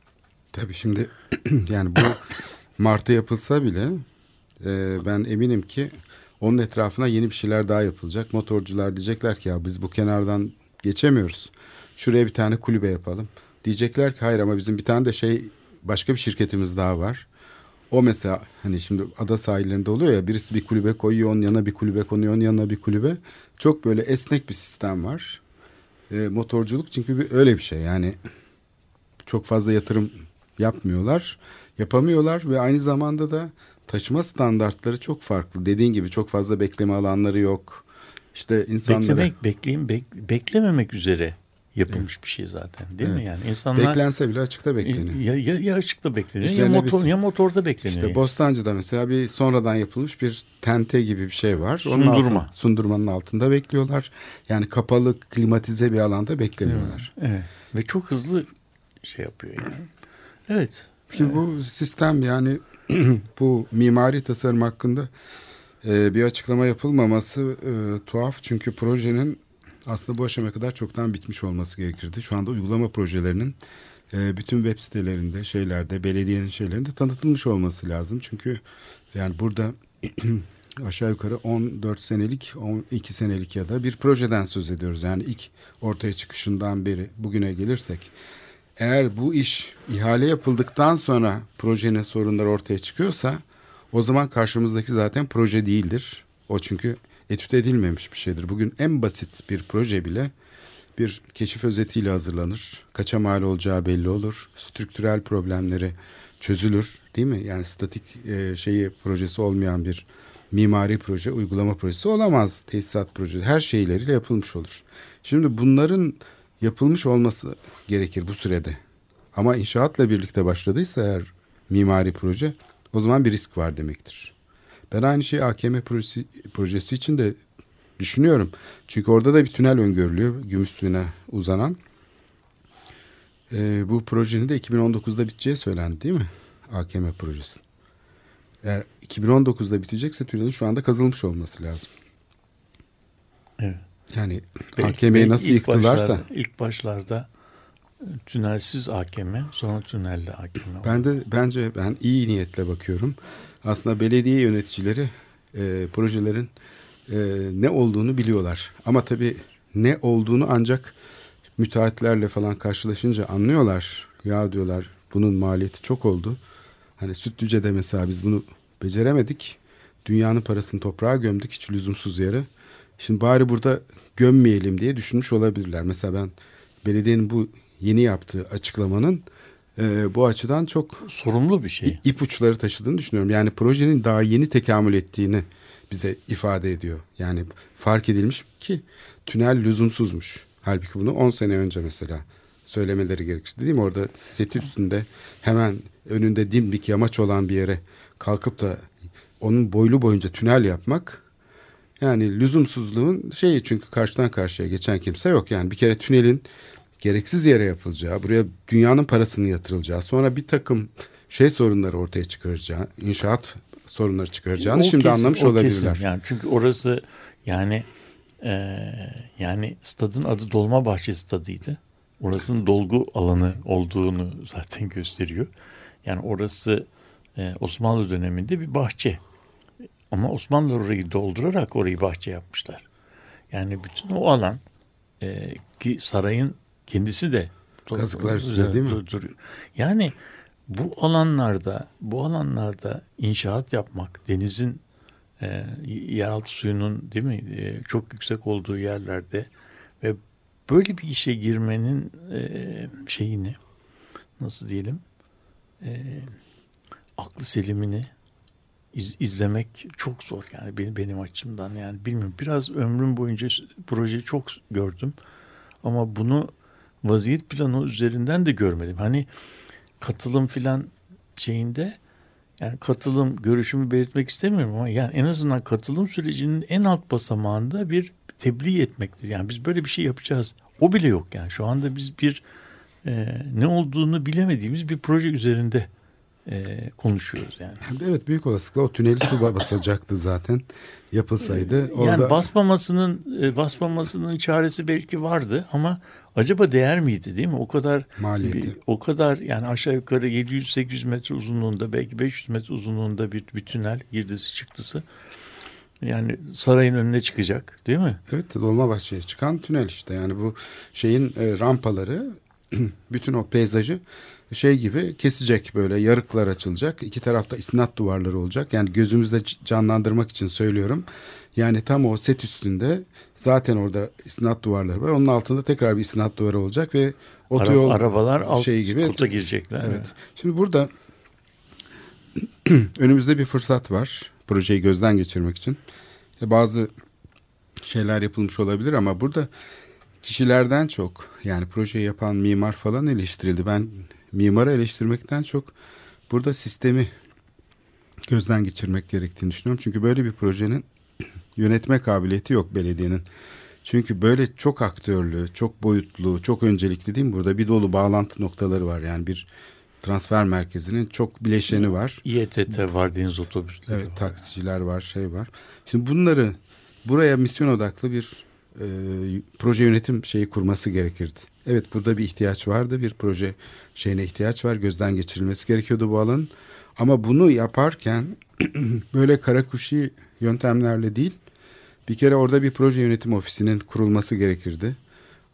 Tabii şimdi yani bu Mart'ta yapılsa bile e, ben eminim ki onun etrafına yeni bir şeyler daha yapılacak. Motorcular diyecekler ki ya biz bu kenardan geçemiyoruz. Şuraya bir tane kulübe yapalım. Diyecekler ki hayır ama bizim bir tane de şey başka bir şirketimiz daha var. O mesela hani şimdi ada sahillerinde oluyor ya birisi bir kulübe koyuyor onun yanına bir kulübe konuyor onun yanına bir kulübe. Çok böyle esnek bir sistem var. E, motorculuk çünkü bir, öyle bir şey yani çok fazla yatırım yapmıyorlar. Yapamıyorlar ve aynı zamanda da taşıma standartları çok farklı. Dediğin gibi çok fazla bekleme alanları yok. İşte insanlara Beklemek, bekleyin, bek- beklememek üzere yapılmış bir şey zaten değil mi? Evet. Yani insanlar beklense bile açıkta bekleniyor. ya, ya, ya açıkta bekleniyor ya, Üzerine motor, bir- ya motorda bekleniyor. İşte Bostancı'da mesela bir sonradan yapılmış bir tente gibi bir şey var. Sundurma. altında- sundurmanın altında bekliyorlar. Yani kapalı klimatize bir alanda beklemiyorlar. Evet. Ve çok hızlı şey yapıyor yani. Evet. Şimdi bu sistem yani bu mimari tasarım hakkında e, bir açıklama yapılmaması e, tuhaf. Çünkü projenin aslında bu aşamaya kadar çoktan bitmiş olması gerekirdi. Şu anda uygulama projelerinin e, bütün web sitelerinde, şeylerde, belediyenin şeylerinde tanıtılmış olması lazım. Çünkü yani burada aşağı yukarı 14 senelik, 12 senelik ya da bir projeden söz ediyoruz. Yani ilk ortaya çıkışından beri bugüne gelirsek eğer bu iş ihale yapıldıktan sonra projenin sorunları ortaya çıkıyorsa o zaman karşımızdaki zaten proje değildir. O çünkü etüt edilmemiş bir şeydir. Bugün en basit bir proje bile bir keşif özetiyle hazırlanır. Kaça mal olacağı belli olur. Strüktürel problemleri çözülür değil mi? Yani statik e, şeyi projesi olmayan bir mimari proje, uygulama projesi olamaz. Tesisat projesi her şeyleriyle yapılmış olur. Şimdi bunların yapılmış olması gerekir bu sürede. Ama inşaatla birlikte başladıysa eğer mimari proje o zaman bir risk var demektir. Ben aynı şeyi AKM projesi, projesi için de düşünüyorum. Çünkü orada da bir tünel öngörülüyor. Gümüş suyuna uzanan. e, bu projenin de 2019'da biteceği söylendi değil mi? AKM projesi. Eğer 2019'da bitecekse tünelin şu anda kazılmış olması lazım. Evet. Yani Belki- AKM'yi nasıl ilk yıktılarsa. başlarda- ilk başlarda e, tünelsiz AKM, sonra tünelli AKM. Ben de bence ben iyi niyetle bakıyorum. Aslında belediye yöneticileri e, projelerin e, ne olduğunu biliyorlar. Ama tabii ne olduğunu ancak müteahhitlerle falan karşılaşınca anlıyorlar. Ya diyorlar bunun maliyeti çok oldu. Hani Sütlüce'de mesela biz bunu beceremedik. Dünyanın parasını toprağa gömdük hiç lüzumsuz yere. Şimdi bari burada gömmeyelim diye düşünmüş olabilirler. Mesela ben belediyenin bu yeni yaptığı açıklamanın e, bu açıdan çok Sorumlu bir şey. ipuçları taşıdığını düşünüyorum. Yani projenin daha yeni tekamül ettiğini bize ifade ediyor. Yani fark edilmiş ki tünel lüzumsuzmuş. Halbuki bunu 10 sene önce mesela söylemeleri gerekir. Değil mi? Orada seti üstünde hemen önünde dimdik yamaç olan bir yere kalkıp da onun boylu boyunca tünel yapmak yani lüzumsuzluğun şeyi çünkü karşıdan karşıya geçen kimse yok. Yani bir kere tünelin gereksiz yere yapılacağı, buraya dünyanın parasının yatırılacağı, sonra bir takım şey sorunları ortaya çıkaracağı, inşaat sorunları çıkaracağını O şimdi kesin, anlamış o olabilirler. kesin. Yani çünkü orası yani e, yani stadın adı Dolmabahçe stadıydı. Orasının dolgu alanı olduğunu zaten gösteriyor. Yani orası e, Osmanlı döneminde bir bahçe. Ama Osmanlılar orayı doldurarak orayı bahçe yapmışlar. Yani bütün o alan e, ki sarayın kendisi de Kazıklar üstünde değil mi? dur- duruyor. Yani bu alanlarda bu alanlarda inşaat yapmak denizin e, yeraltı suyunun değil mi e, çok yüksek olduğu yerlerde ve böyle bir işe girmenin e, şeyini nasıl diyelim e, aklı selimini iz- izlemek çok zor yani benim benim açımdan yani bilmiyorum biraz ömrüm boyunca projeyi çok gördüm ama bunu vaziyet planı üzerinden de görmedim. Hani katılım filan şeyinde yani katılım görüşümü belirtmek istemiyorum ama yani en azından katılım sürecinin en alt basamağında bir tebliğ etmektir. Yani biz böyle bir şey yapacağız. O bile yok yani. Şu anda biz bir e, ne olduğunu bilemediğimiz bir proje üzerinde e, konuşuyoruz yani. Evet büyük olasılıkla o tüneli su basacaktı zaten yapılsaydı. Orada Yani basmamasının e, basmamasının çaresi belki vardı ama acaba değer miydi değil mi? O kadar Maliyeti. o kadar yani aşağı yukarı 700-800 metre uzunluğunda belki 500 metre uzunluğunda bir, bir tünel girdisi çıktısı. Yani sarayın önüne çıkacak değil mi? Evet Dolmabahçe'ye çıkan tünel işte yani bu şeyin e, rampaları bütün o peyzajı şey gibi kesecek böyle yarıklar açılacak. İki tarafta isnat duvarları olacak. Yani gözümüzde canlandırmak için söylüyorum. Yani tam o set üstünde zaten orada isnat duvarları var. Onun altında tekrar bir isnat duvarı olacak ve Ara- otoyol arabalar alt şey gibi. kota girecekler. Evet. Şimdi burada önümüzde bir fırsat var projeyi gözden geçirmek için. Bazı şeyler yapılmış olabilir ama burada kişilerden çok yani projeyi yapan mimar falan eleştirildi. Ben mimarı eleştirmekten çok burada sistemi gözden geçirmek gerektiğini düşünüyorum. Çünkü böyle bir projenin yönetme kabiliyeti yok belediyenin. Çünkü böyle çok aktörlü, çok boyutlu, çok öncelikli değil mi? Burada bir dolu bağlantı noktaları var. Yani bir transfer merkezinin çok bileşeni var. İETT var deniz otobüsleri Evet var. taksiciler var, şey var. Şimdi bunları buraya misyon odaklı bir e, proje yönetim şeyi kurması gerekirdi. Evet burada bir ihtiyaç vardı. Bir proje şeyine ihtiyaç var. Gözden geçirilmesi gerekiyordu bu alanın. Ama bunu yaparken böyle karakuşi yöntemlerle değil bir kere orada bir proje yönetim ofisinin kurulması gerekirdi.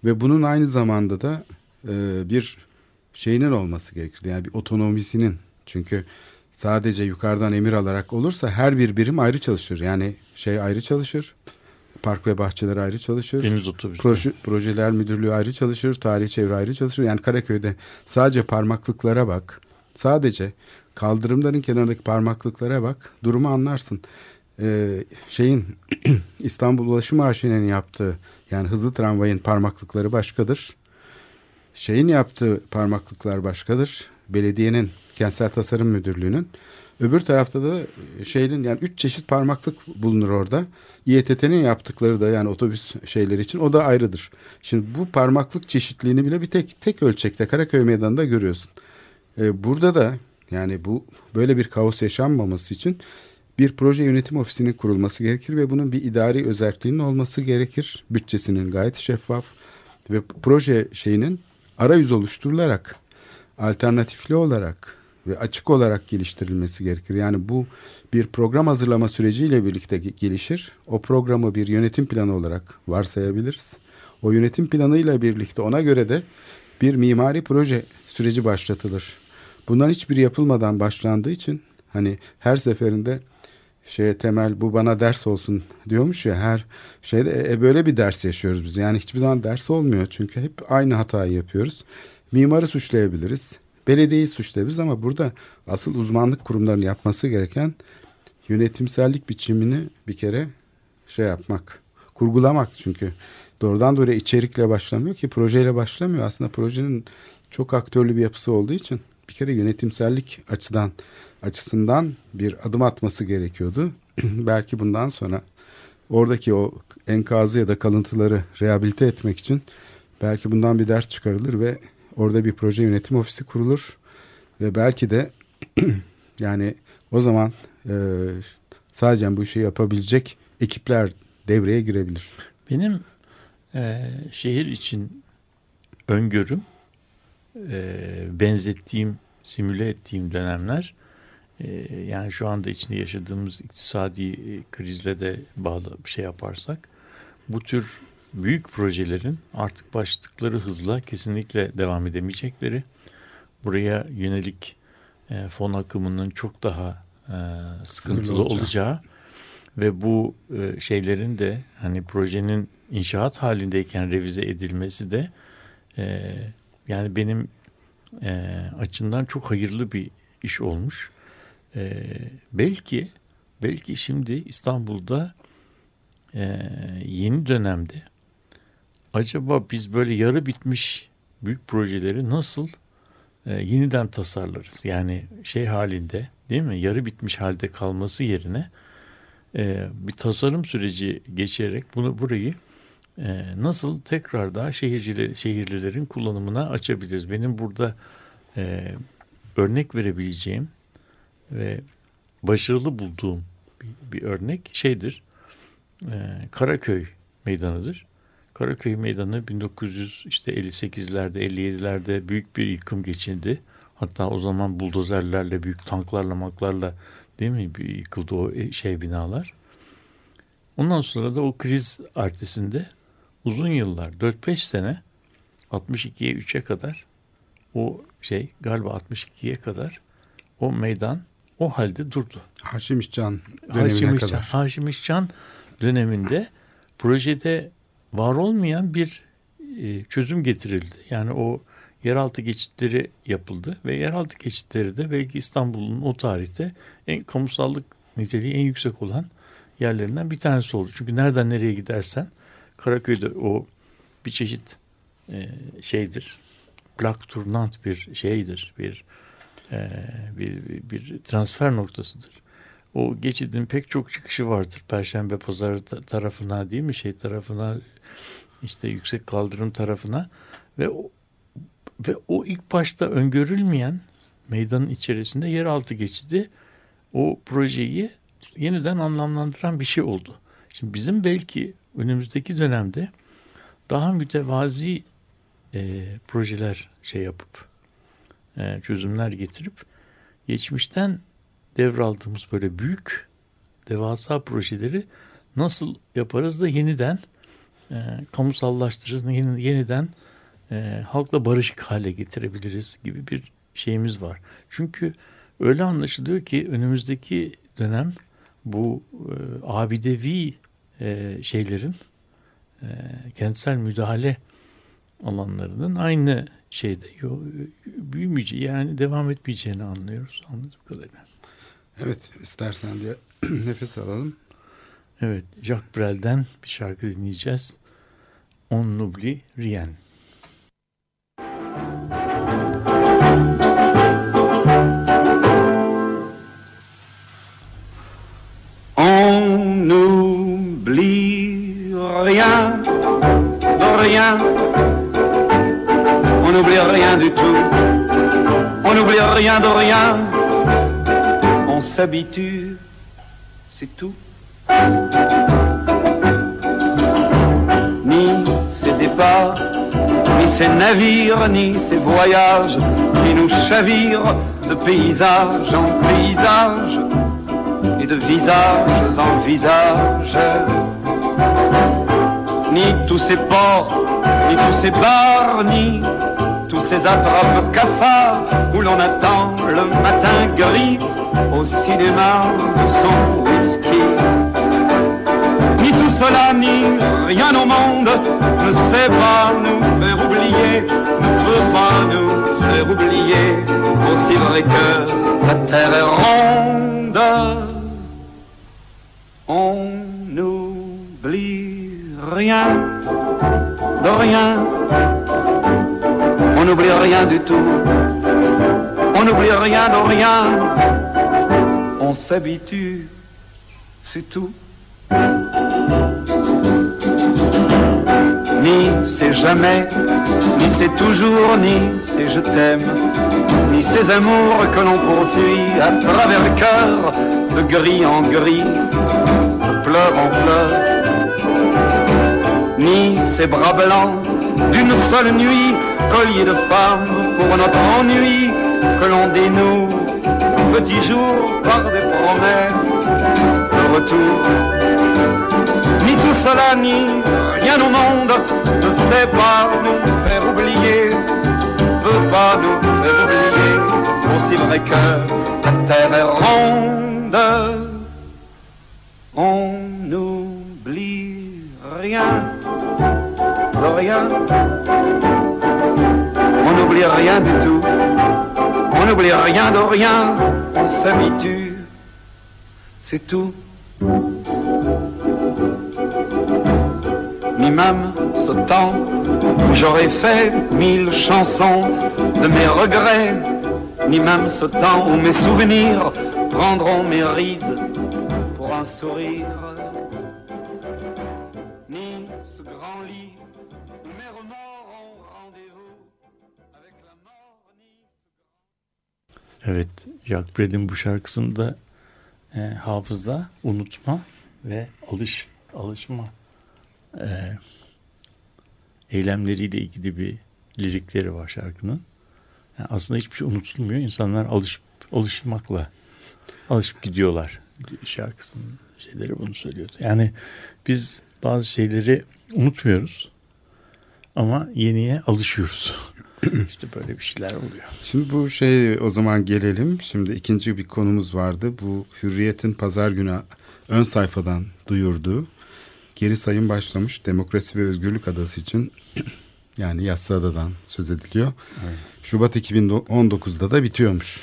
Ve bunun aynı zamanda da e, bir şeyinin olması gerekirdi. Yani bir otonomisinin. Çünkü sadece yukarıdan emir alarak olursa her bir birim ayrı çalışır. Yani şey ayrı çalışır. Park ve bahçeler ayrı çalışır. Deniz otobüsleri. Proje, projeler müdürlüğü ayrı çalışır. Tarihi çevre ayrı çalışır. Yani Karaköy'de sadece parmaklıklara bak. Sadece kaldırımların kenarındaki parmaklıklara bak. Durumu anlarsın. Ee, şeyin İstanbul Ulaşım AŞ'nin yaptığı yani hızlı tramvayın parmaklıkları başkadır. Şeyin yaptığı parmaklıklar başkadır. Belediyenin Kentsel Tasarım Müdürlüğü'nün. Öbür tarafta da şeyin yani üç çeşit parmaklık bulunur orada. İETT'nin yaptıkları da yani otobüs şeyleri için o da ayrıdır. Şimdi bu parmaklık çeşitliğini bile bir tek tek ölçekte Karaköy Meydanı'nda görüyorsun. Ee, burada da yani bu böyle bir kaos yaşanmaması için bir proje yönetim ofisinin kurulması gerekir ve bunun bir idari özelliğinin olması gerekir. Bütçesinin gayet şeffaf ve proje şeyinin arayüz oluşturularak alternatifli olarak ve açık olarak geliştirilmesi gerekir. Yani bu bir program hazırlama süreciyle birlikte gelişir. O programı bir yönetim planı olarak varsayabiliriz. O yönetim planıyla birlikte ona göre de bir mimari proje süreci başlatılır. Bundan hiçbir yapılmadan başlandığı için hani her seferinde şeye temel bu bana ders olsun diyormuş ya her şeyde e, böyle bir ders yaşıyoruz biz. Yani hiçbir zaman ders olmuyor çünkü hep aynı hatayı yapıyoruz. Mimarı suçlayabiliriz. Belediyeyi suçlayabiliriz ama burada asıl uzmanlık kurumlarının yapması gereken yönetimsellik biçimini bir kere şey yapmak, kurgulamak çünkü doğrudan doğruya içerikle başlamıyor ki projeyle başlamıyor. Aslında projenin çok aktörlü bir yapısı olduğu için bir kere yönetimsellik açıdan açısından bir adım atması gerekiyordu. Belki bundan sonra oradaki o enkazı ya da kalıntıları rehabilite etmek için belki bundan bir ders çıkarılır ve orada bir proje yönetim ofisi kurulur ve belki de yani o zaman e, sadece bu işi yapabilecek ekipler devreye girebilir. Benim e, şehir için öngörüm e, benzettiğim, simüle ettiğim dönemler e, yani şu anda içinde yaşadığımız iktisadi e, krizle de bağlı bir şey yaparsak bu tür büyük projelerin artık başladıkları hızla kesinlikle devam edemeyecekleri, buraya yönelik e, fon akımının çok daha e, sıkıntılı olacağı. olacağı ve bu e, şeylerin de hani projenin inşaat halindeyken revize edilmesi de e, yani benim e, açımdan çok hayırlı bir iş olmuş. E, belki belki şimdi İstanbul'da e, yeni dönemde acaba biz böyle yarı bitmiş büyük projeleri nasıl e, yeniden tasarlarız? Yani şey halinde değil mi? Yarı bitmiş halde kalması yerine e, bir tasarım süreci geçerek bunu burayı e, nasıl tekrar daha şehirciler, şehirlilerin kullanımına açabiliriz? Benim burada e, örnek verebileceğim ve başarılı bulduğum bir, bir örnek şeydir. E, Karaköy meydanıdır. Karaköy Meydanı 1958'lerde 57'lerde büyük bir yıkım geçirdi. Hatta o zaman buldozerlerle büyük tanklarla maklarla değil mi bir yıkıldı o e, şey binalar. Ondan sonra da o kriz artesinde uzun yıllar 4-5 sene 62'ye 3'e kadar o şey galiba 62'ye kadar o meydan o halde durdu. Haşim İşcan dönemine Haşim İşcan, kadar. Haşim İşcan döneminde projede var olmayan bir e, çözüm getirildi. Yani o yeraltı geçitleri yapıldı ve yeraltı geçitleri de belki İstanbul'un o tarihte en kamusallık niteliği en yüksek olan yerlerinden bir tanesi oldu. Çünkü nereden nereye gidersen Karaköy'de o bir çeşit e, şeydir. Plak turnant bir şeydir. Bir, e, bir, bir, bir transfer noktasıdır. O geçidin pek çok çıkışı vardır. Perşembe pazarı tarafına değil mi? Şey tarafına işte yüksek kaldırım tarafına ve o, ve o ilk başta öngörülmeyen meydanın içerisinde yeraltı geçidi o projeyi yeniden anlamlandıran bir şey oldu. Şimdi bizim belki önümüzdeki dönemde daha mütevazi e, projeler şey yapıp e, çözümler getirip geçmişten devraldığımız böyle büyük devasa projeleri nasıl yaparız da yeniden e, kamusallaştırırız, yeni, yeniden e, halkla barışık hale getirebiliriz gibi bir şeyimiz var. Çünkü öyle anlaşılıyor ki önümüzdeki dönem bu e, abidevi e, şeylerin e, kentsel müdahale alanlarının aynı şeyde büyümeyeceği yani devam etmeyeceğini anlıyoruz anladığım kadarıyla. Evet istersen bir nefes alalım. Evet Jacques Brel'den bir şarkı dinleyeceğiz. on n'oublie rien. On n'oublie rien, rien. On n'oublie rien du tout. On n'oublie rien de rien. On s'habitue, c'est tout. Départs, ni ses navires, ni ses voyages, qui nous chavirent de paysage en paysage et de visage en visage. Ni tous ces ports, ni tous ces bars, ni tous ces attrapes cafards où l'on attend le matin gris au cinéma de son whisky. Ni tout cela, ni rien au monde. Ne sait pas nous faire oublier, ne peut pas nous faire oublier, aussi vrai que la terre est ronde. On n'oublie rien, de rien, on n'oublie rien du tout, on n'oublie rien de rien, on s'habitue, c'est tout. Ni c'est jamais, ni c'est toujours, ni c'est je t'aime, ni ces amours que l'on poursuit à travers le cœur, de gris en gris, de pleurs en pleurs, ni ces bras blancs d'une seule nuit, collier de femmes pour notre ennui, que l'on dénoue, petit jour par des promesses retour. Ni tout cela, ni rien au monde ne sait pas nous faire oublier, peut pas nous faire oublier, aussi vrai que la terre est ronde. On n'oublie rien, de rien, on n'oublie rien du tout, on n'oublie rien de rien, on s'habitue, c'est tout. Ni même ce temps où j'aurais fait mille chansons de mes regrets, ni même ce temps où mes souvenirs prendront mes rides pour un sourire, ni ce grand lit où mes remords ont rendez-vous avec la mort, ni Evet, Jacques Brel'in bu şarkısında e, hafıza, unutma ve alış, alışma e, eylemleriyle ilgili bir lirikleri var şarkının. Yani aslında hiçbir şey unutulmuyor. İnsanlar alışıp, alışmakla alışıp gidiyorlar. Şarkısının şeyleri bunu söylüyordu. Yani biz bazı şeyleri unutmuyoruz ama yeniye alışıyoruz. işte böyle bir şeyler oluyor. Şimdi bu şey o zaman gelelim. Şimdi ikinci bir konumuz vardı. Bu Hürriyet'in pazar günü ön sayfadan duyurduğu geri sayım başlamış. Demokrasi ve Özgürlük Adası için yani Yassıada'dan söz ediliyor. Evet. Şubat 2019'da da bitiyormuş.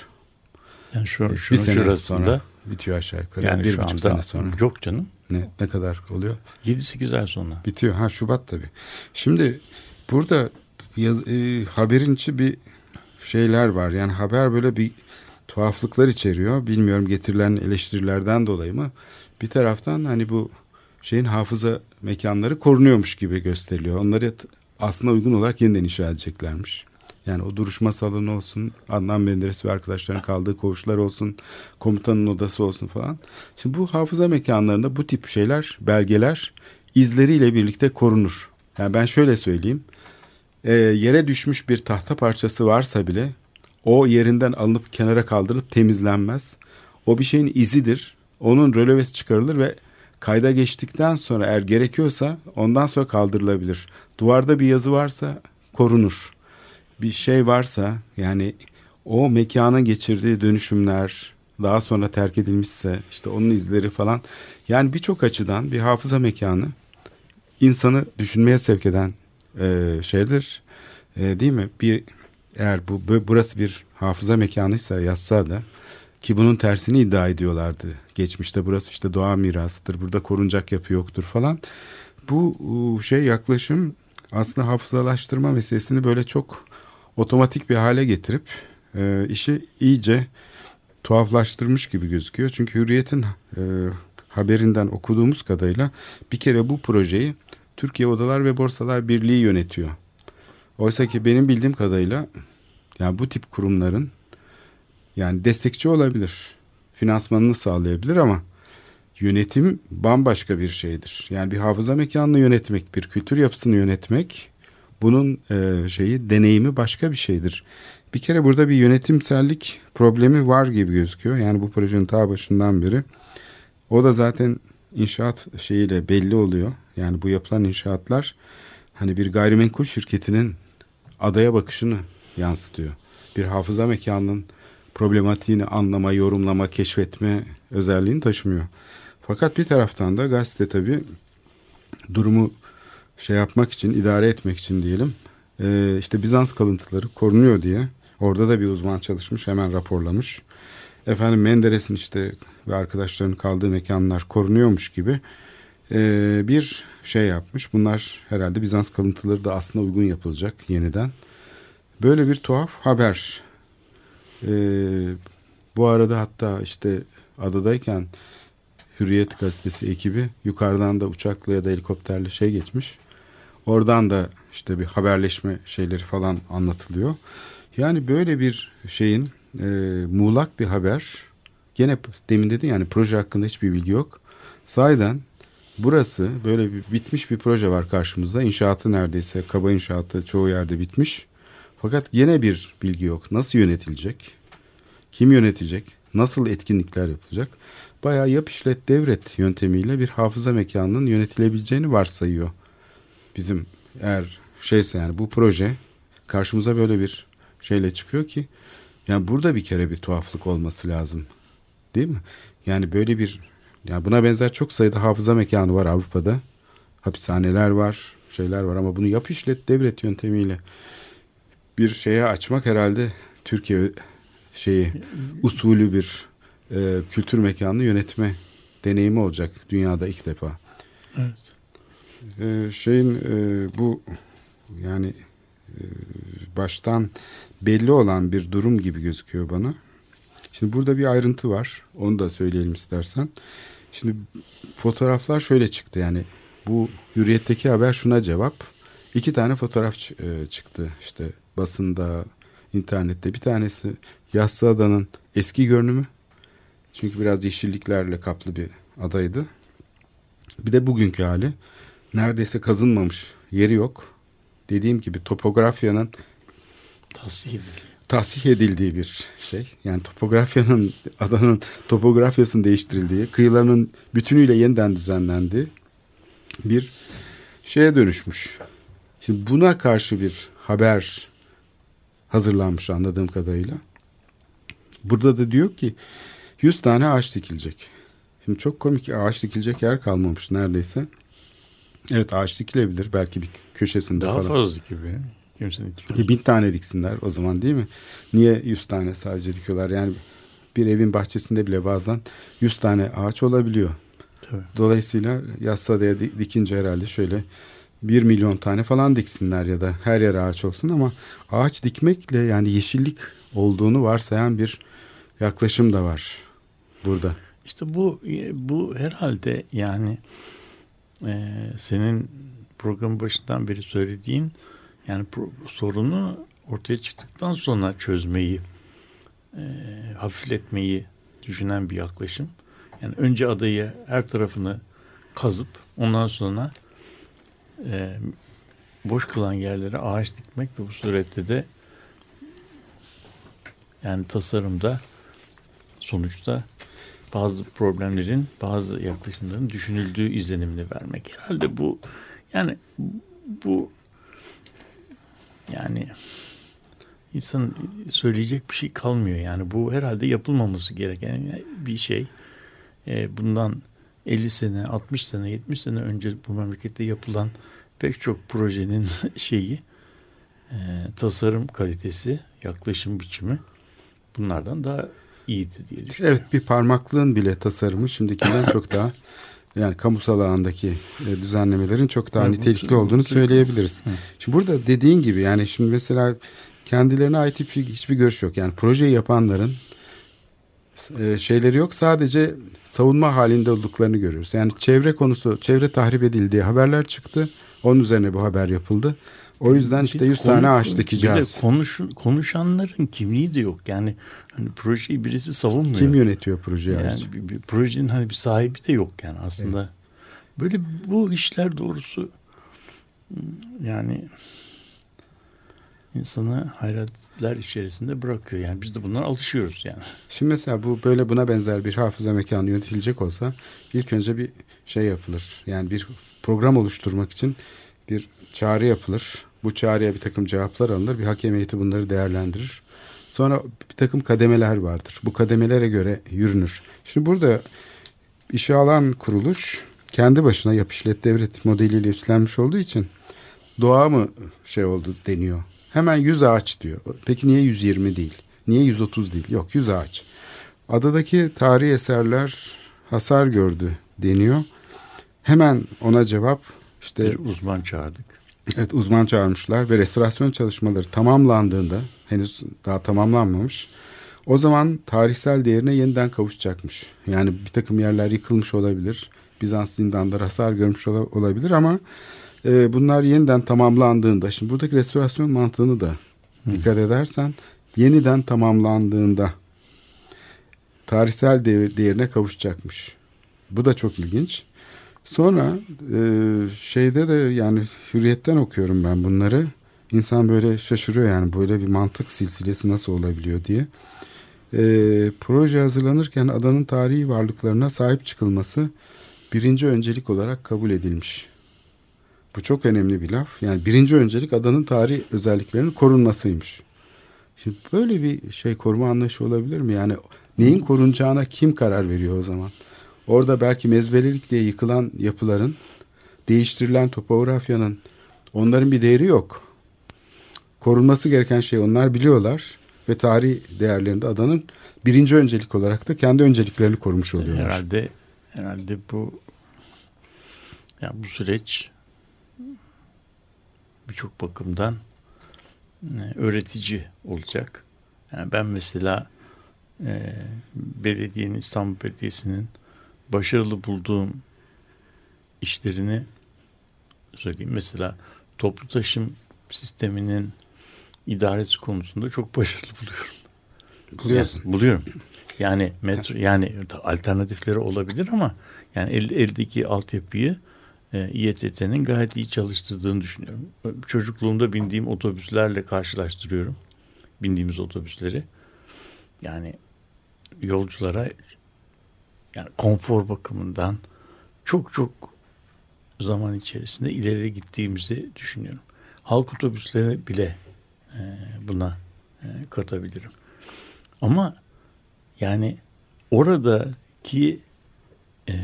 Yani şu, bir şunun sene şurasında sonra bitiyor aşağı yukarı. yani bir şu buçuk sene sonra. yok canım. Ne, ne kadar oluyor? 7-8 ay sonra. Bitiyor. Ha Şubat tabii. Şimdi burada yaz, e, haberin içi bir şeyler var. Yani haber böyle bir tuhaflıklar içeriyor. Bilmiyorum getirilen eleştirilerden dolayı mı? Bir taraftan hani bu şeyin hafıza mekanları korunuyormuş gibi gösteriliyor. Onları aslında uygun olarak yeniden inşa edeceklermiş. Yani o duruşma salonu olsun, Adnan Menderes ve arkadaşların kaldığı koğuşlar olsun, komutanın odası olsun falan. Şimdi bu hafıza mekanlarında bu tip şeyler, belgeler izleriyle birlikte korunur. Yani ben şöyle söyleyeyim. Ee, yere düşmüş bir tahta parçası varsa bile o yerinden alınıp kenara kaldırılıp temizlenmez. O bir şeyin izidir. Onun rölevesi çıkarılır ve kayda geçtikten sonra eğer gerekiyorsa ondan sonra kaldırılabilir. Duvarda bir yazı varsa korunur. Bir şey varsa yani o mekana geçirdiği dönüşümler daha sonra terk edilmişse işte onun izleri falan yani birçok açıdan bir hafıza mekanı insanı düşünmeye sevk eden e, şeydir. E, değil mi? Bir eğer bu bu- burası bir hafıza mekanıysa yazsa da ki bunun tersini iddia ediyorlardı. Geçmişte burası işte doğa mirasıdır. Burada korunacak yapı yoktur falan. Bu şey yaklaşım aslında hafızalaştırma meselesini böyle çok otomatik bir hale getirip e, işi iyice tuhaflaştırmış gibi gözüküyor. Çünkü Hürriyet'in e, haberinden okuduğumuz kadarıyla bir kere bu projeyi Türkiye Odalar ve Borsalar Birliği yönetiyor. Oysa ki benim bildiğim kadarıyla yani bu tip kurumların yani destekçi olabilir. Finansmanını sağlayabilir ama yönetim bambaşka bir şeydir. Yani bir hafıza mekanını yönetmek, bir kültür yapısını yönetmek bunun e, şeyi deneyimi başka bir şeydir. Bir kere burada bir yönetimsellik problemi var gibi gözüküyor. Yani bu projenin ta başından beri. O da zaten inşaat şeyiyle belli oluyor. Yani bu yapılan inşaatlar hani bir gayrimenkul şirketinin adaya bakışını yansıtıyor. Bir hafıza mekanının problematiğini anlama, yorumlama, keşfetme özelliğini taşımıyor. Fakat bir taraftan da gazete tabii durumu şey yapmak için, idare etmek için diyelim. E, işte Bizans kalıntıları korunuyor diye. Orada da bir uzman çalışmış, hemen raporlamış. Efendim Menderes'in işte ve arkadaşlarının kaldığı mekanlar korunuyormuş gibi e, bir şey yapmış. Bunlar herhalde Bizans kalıntıları da aslında uygun yapılacak yeniden. Böyle bir tuhaf haber. E, bu arada hatta işte adadayken Hürriyet gazetesi ekibi yukarıdan da uçakla ya da helikopterle şey geçmiş. Oradan da işte bir haberleşme şeyleri falan anlatılıyor. Yani böyle bir şeyin e, muğlak bir haber. Gene demin dedi yani proje hakkında hiçbir bilgi yok. Sahiden burası böyle bir bitmiş bir proje var karşımızda. İnşaatı neredeyse kaba inşaatı çoğu yerde bitmiş. Fakat yine bir bilgi yok. Nasıl yönetilecek? Kim yönetecek? Nasıl etkinlikler yapılacak? Bayağı yap işlet devret yöntemiyle bir hafıza mekanının yönetilebileceğini varsayıyor. Bizim eğer şeyse yani bu proje karşımıza böyle bir şeyle çıkıyor ki yani burada bir kere bir tuhaflık olması lazım. Değil mi? Yani böyle bir yani buna benzer çok sayıda hafıza mekanı var Avrupa'da. Hapishaneler var, şeyler var ama bunu yap işlet devlet yöntemiyle bir şeye açmak herhalde Türkiye şeyi usulü bir e, kültür mekanını yönetme deneyimi olacak dünyada ilk defa. Evet. E, şeyin e, bu yani e, baştan belli olan bir durum gibi gözüküyor bana. Şimdi burada bir ayrıntı var. Onu da söyleyelim istersen. Şimdi fotoğraflar şöyle çıktı yani bu hürriyetteki haber şuna cevap. İki tane fotoğraf e, çıktı işte basında, internette. Bir tanesi Yassıada'nın eski görünümü. Çünkü biraz yeşilliklerle kaplı bir adaydı. Bir de bugünkü hali. Neredeyse kazınmamış yeri yok. Dediğim gibi topografyanın Tahsih edildi. tahsih edildiği bir şey. Yani topografyanın adanın topografyasının değiştirildiği, kıyılarının bütünüyle yeniden düzenlendiği bir şeye dönüşmüş. Şimdi buna karşı bir haber hazırlanmış anladığım kadarıyla. Burada da diyor ki 100 tane ağaç dikilecek. Şimdi çok komik ağaç dikilecek yer kalmamış neredeyse. Evet ağaç dikilebilir belki bir köşesinde Daha falan. fazla gibi. Kimsenin E, bin tane diksinler o zaman değil mi? Niye yüz tane sadece dikiyorlar? Yani bir evin bahçesinde bile bazen yüz tane ağaç olabiliyor. Tabii. Dolayısıyla Yassıada'ya di- dikince herhalde şöyle bir milyon tane falan diksinler ya da her yer ağaç olsun ama ağaç dikmekle yani yeşillik olduğunu varsayan bir yaklaşım da var burada. İşte bu bu herhalde yani e, senin programın başından beri söylediğin yani sorunu ortaya çıktıktan sonra çözmeyi e, hafifletmeyi düşünen bir yaklaşım. Yani önce adayı her tarafını kazıp ondan sonra e, boş kalan yerlere ağaç dikmek ve bu surette de yani tasarımda sonuçta bazı problemlerin, bazı yaklaşımların düşünüldüğü izlenimini vermek. Herhalde bu yani bu yani insan söyleyecek bir şey kalmıyor. Yani bu herhalde yapılmaması gereken bir şey. Ee, bundan 50 sene, 60 sene, 70 sene önce bu memlekette yapılan pek çok projenin şeyi e, tasarım kalitesi, yaklaşım biçimi bunlardan daha iyiydi diye düşünüyorum. Evet bir parmaklığın bile tasarımı şimdikinden çok daha yani kamusal alandaki e, düzenlemelerin çok daha Evet, bu- nitelikli olduğunu bu- söyleyebiliriz. Hı. Şimdi burada dediğin gibi yani şimdi mesela kendilerine ait hiçbir, hiçbir görüş yok. Yani projeyi yapanların e, şeyleri yok. Sadece savunma halinde olduklarını görüyoruz. Yani çevre konusu, çevre tahrip edildiği haberler çıktı. Onun üzerine bu haber yapıldı. O yüzden işte Bir de 100 konu- tane ağaç Bir dikeceğiz. de konuş, konuşanların kimliği de yok. Yani hani projeyi birisi savunmuyor. Kim yönetiyor projeyi yani ayrıca? bir, bir projenin hani bir sahibi de yok yani aslında. Böyle bu işler doğrusu yani insanı hayretler içerisinde bırakıyor. Yani biz de bundan alışıyoruz yani. Şimdi mesela bu böyle buna benzer bir hafıza mekanı yönetilecek olsa ilk önce bir şey yapılır. Yani bir program oluşturmak için bir çağrı yapılır. Bu çağrıya bir takım cevaplar alınır. Bir hakem heyeti bunları değerlendirir. Sonra bir takım kademeler vardır. Bu kademelere göre yürünür. Şimdi burada işe alan kuruluş kendi başına yap işlet devlet modeliyle üstlenmiş olduğu için doğa mı şey oldu deniyor. Hemen 100 ağaç diyor. Peki niye 120 değil? Niye 130 değil? Yok 100 ağaç. Adadaki tarihi eserler hasar gördü deniyor. Hemen ona cevap işte Bir uzman çağırdık. Evet, uzman çağırmışlar ve restorasyon çalışmaları tamamlandığında henüz daha tamamlanmamış. O zaman tarihsel değerine yeniden kavuşacakmış. Yani bir takım yerler yıkılmış olabilir. Bizans zindanları hasar görmüş ola- olabilir ama e, bunlar yeniden tamamlandığında şimdi buradaki restorasyon mantığını da dikkat edersen yeniden tamamlandığında tarihsel değer- değerine kavuşacakmış. Bu da çok ilginç. Sonra e, şeyde de yani hürriyetten okuyorum ben bunları. İnsan böyle şaşırıyor yani böyle bir mantık silsilesi nasıl olabiliyor diye. E, proje hazırlanırken adanın tarihi varlıklarına sahip çıkılması birinci öncelik olarak kabul edilmiş. Bu çok önemli bir laf. Yani birinci öncelik adanın tarihi özelliklerinin korunmasıymış. Şimdi böyle bir şey koruma anlayışı olabilir mi? Yani neyin korunacağına kim karar veriyor o zaman? Orada belki mezbelelik diye yıkılan yapıların, değiştirilen topografyanın onların bir değeri yok. Korunması gereken şey onlar biliyorlar ve tarihi değerlerinde adanın birinci öncelik olarak da kendi önceliklerini korumuş oluyorlar. Herhalde herhalde bu ya bu süreç birçok bakımdan e, öğretici olacak. Yani ben mesela e, belediyenin İstanbul Belediyesi'nin başarılı bulduğum işlerini söyleyeyim. Mesela toplu taşım sisteminin idaresi konusunda çok başarılı buluyorum. Buluyorsun. Yani buluyorum. Yani metro yani alternatifleri olabilir ama yani el, eldeki altyapıyı e, İETT'nin gayet iyi çalıştırdığını düşünüyorum. Çocukluğumda bindiğim otobüslerle karşılaştırıyorum. Bindiğimiz otobüsleri. Yani yolculara yani konfor bakımından çok çok zaman içerisinde ileri gittiğimizi düşünüyorum. Halk otobüsleri bile e, buna e, katabilirim. Ama yani oradaki e,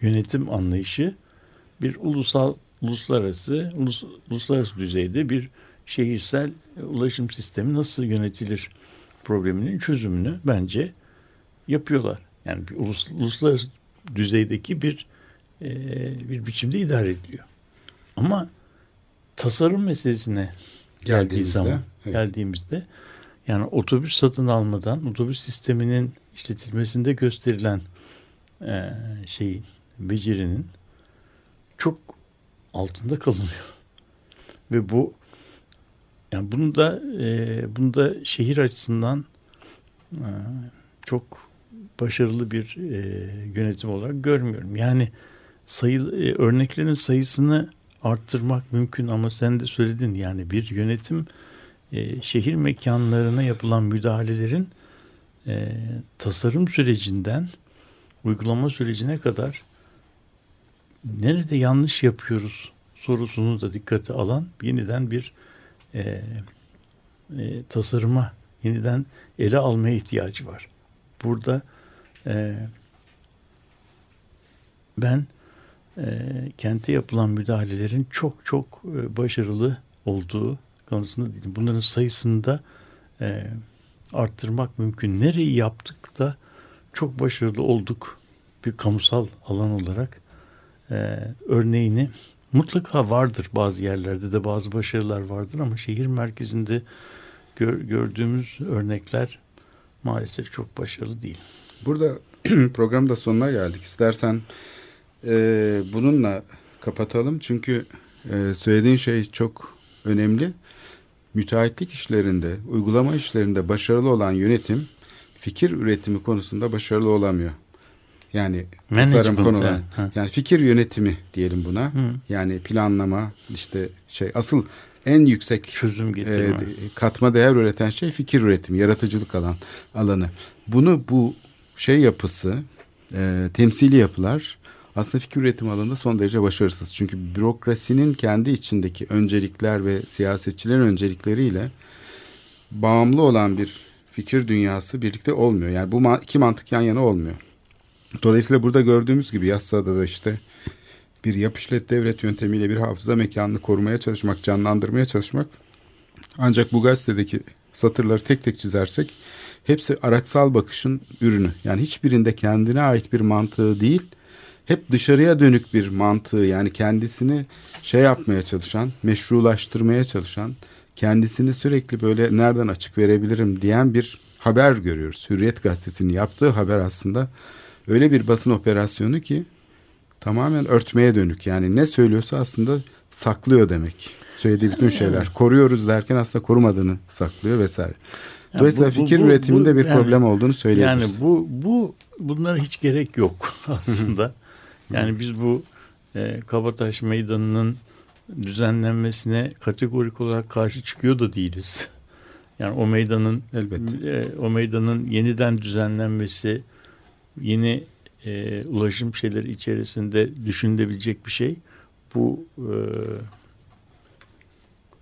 yönetim anlayışı bir ulusal, uluslararası, ulus, uluslararası düzeyde bir şehirsel ulaşım sistemi nasıl yönetilir probleminin çözümünü bence yapıyorlar. Yani bir ulus, uluslararası düzeydeki bir e, bir biçimde idare ediliyor. Ama tasarım meselesine geldiği Geldiğimizde, zaman evet. geldiğimizde yani otobüs satın almadan otobüs sisteminin işletilmesinde gösterilen e, şey becerinin çok altında kalınıyor. Ve bu yani bunu da e, bunu da şehir açısından e, çok başarılı bir e, yönetim olarak görmüyorum. Yani sayı e, örneklerin sayısını arttırmak mümkün ama sen de söyledin yani bir yönetim e, şehir mekanlarına yapılan müdahalelerin e, tasarım sürecinden uygulama sürecine kadar nerede yanlış yapıyoruz sorusunu da dikkate alan yeniden bir e, e, tasarıma yeniden ele almaya ihtiyacı var. Burada e, ben e, kente yapılan müdahalelerin çok çok e, başarılı olduğu konusunda değilim. Bunların sayısını da e, arttırmak mümkün. Nereyi yaptık da çok başarılı olduk bir kamusal alan olarak e, örneğini mutlaka vardır bazı yerlerde de bazı başarılar vardır ama şehir merkezinde gör, gördüğümüz örnekler maalesef çok başarılı değil. Burada programın da sonuna geldik. İstersen e, bununla kapatalım çünkü e, söylediğin şey çok önemli. Müteahhitlik işlerinde, uygulama işlerinde başarılı olan yönetim fikir üretimi konusunda başarılı olamıyor. Yani tasarım konuları. yani. Yani fikir yönetimi diyelim buna. Yani planlama işte şey asıl en yüksek Çözüm e, getirme. de- katma değer üreten şey fikir üretimi, yaratıcılık alan alanı. Bunu bu şey yapısı, e, temsili yapılar aslında fikir üretimi alanında son derece başarısız. Çünkü bürokrasinin kendi içindeki öncelikler ve siyasetçilerin öncelikleriyle bağımlı olan bir fikir dünyası birlikte olmuyor. Yani bu iki mantık yan yana olmuyor. Dolayısıyla burada gördüğümüz gibi Yassıada da işte bir yap işlet devlet yöntemiyle bir hafıza mekanını korumaya çalışmak, canlandırmaya çalışmak. Ancak bu gazetedeki satırları tek tek çizersek hepsi araçsal bakışın ürünü. Yani hiçbirinde kendine ait bir mantığı değil, hep dışarıya dönük bir mantığı yani kendisini şey yapmaya çalışan, meşrulaştırmaya çalışan, kendisini sürekli böyle nereden açık verebilirim diyen bir haber görüyoruz. Hürriyet gazetesinin yaptığı haber aslında öyle bir basın operasyonu ki tamamen örtmeye dönük. Yani ne söylüyorsa aslında saklıyor demek. Söylediği bütün şeyler. Koruyoruz derken aslında korumadığını saklıyor vesaire. Yani Dolayısıyla bu- bu- fikir bu- üretiminde bu- bir yani- problem olduğunu söyleyebiliriz. Yani bu bu bunlara hiç gerek yok aslında. yani biz bu e, Kabataş Meydanı'nın düzenlenmesine kategorik olarak karşı çıkıyor da değiliz. Yani o meydanın Elbette. e, o meydanın yeniden düzenlenmesi yeni e, ulaşım şeyleri içerisinde düşünülebilecek bir şey. Bu e,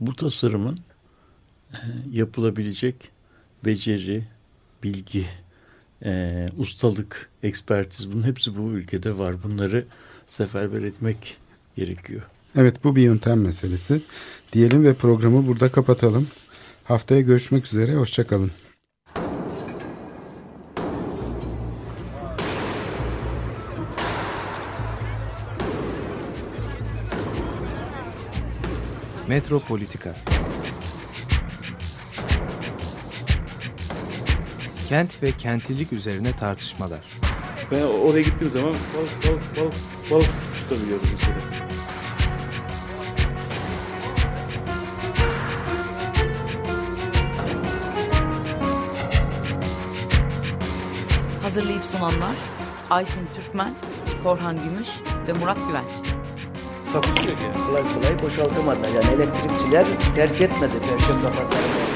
bu tasarımın e, yapılabilecek beceri, bilgi, e, ustalık, ekspertiz bunun hepsi bu ülkede var. Bunları seferber etmek gerekiyor. Evet bu bir yöntem meselesi. Diyelim ve programı burada kapatalım. Haftaya görüşmek üzere. Hoşçakalın. Metropolitika Kent ve kentlilik üzerine tartışmalar. Ben oraya gittiğim zaman balık balık balık balık tutabiliyordum mesela. Hazırlayıp sunanlar Aysin Türkmen, Korhan Gümüş ve Murat Güvenç. Takusuyor ki. Kolay kolay boşaltamadılar. Yani elektrikçiler terk etmedi Perşembe Pazarı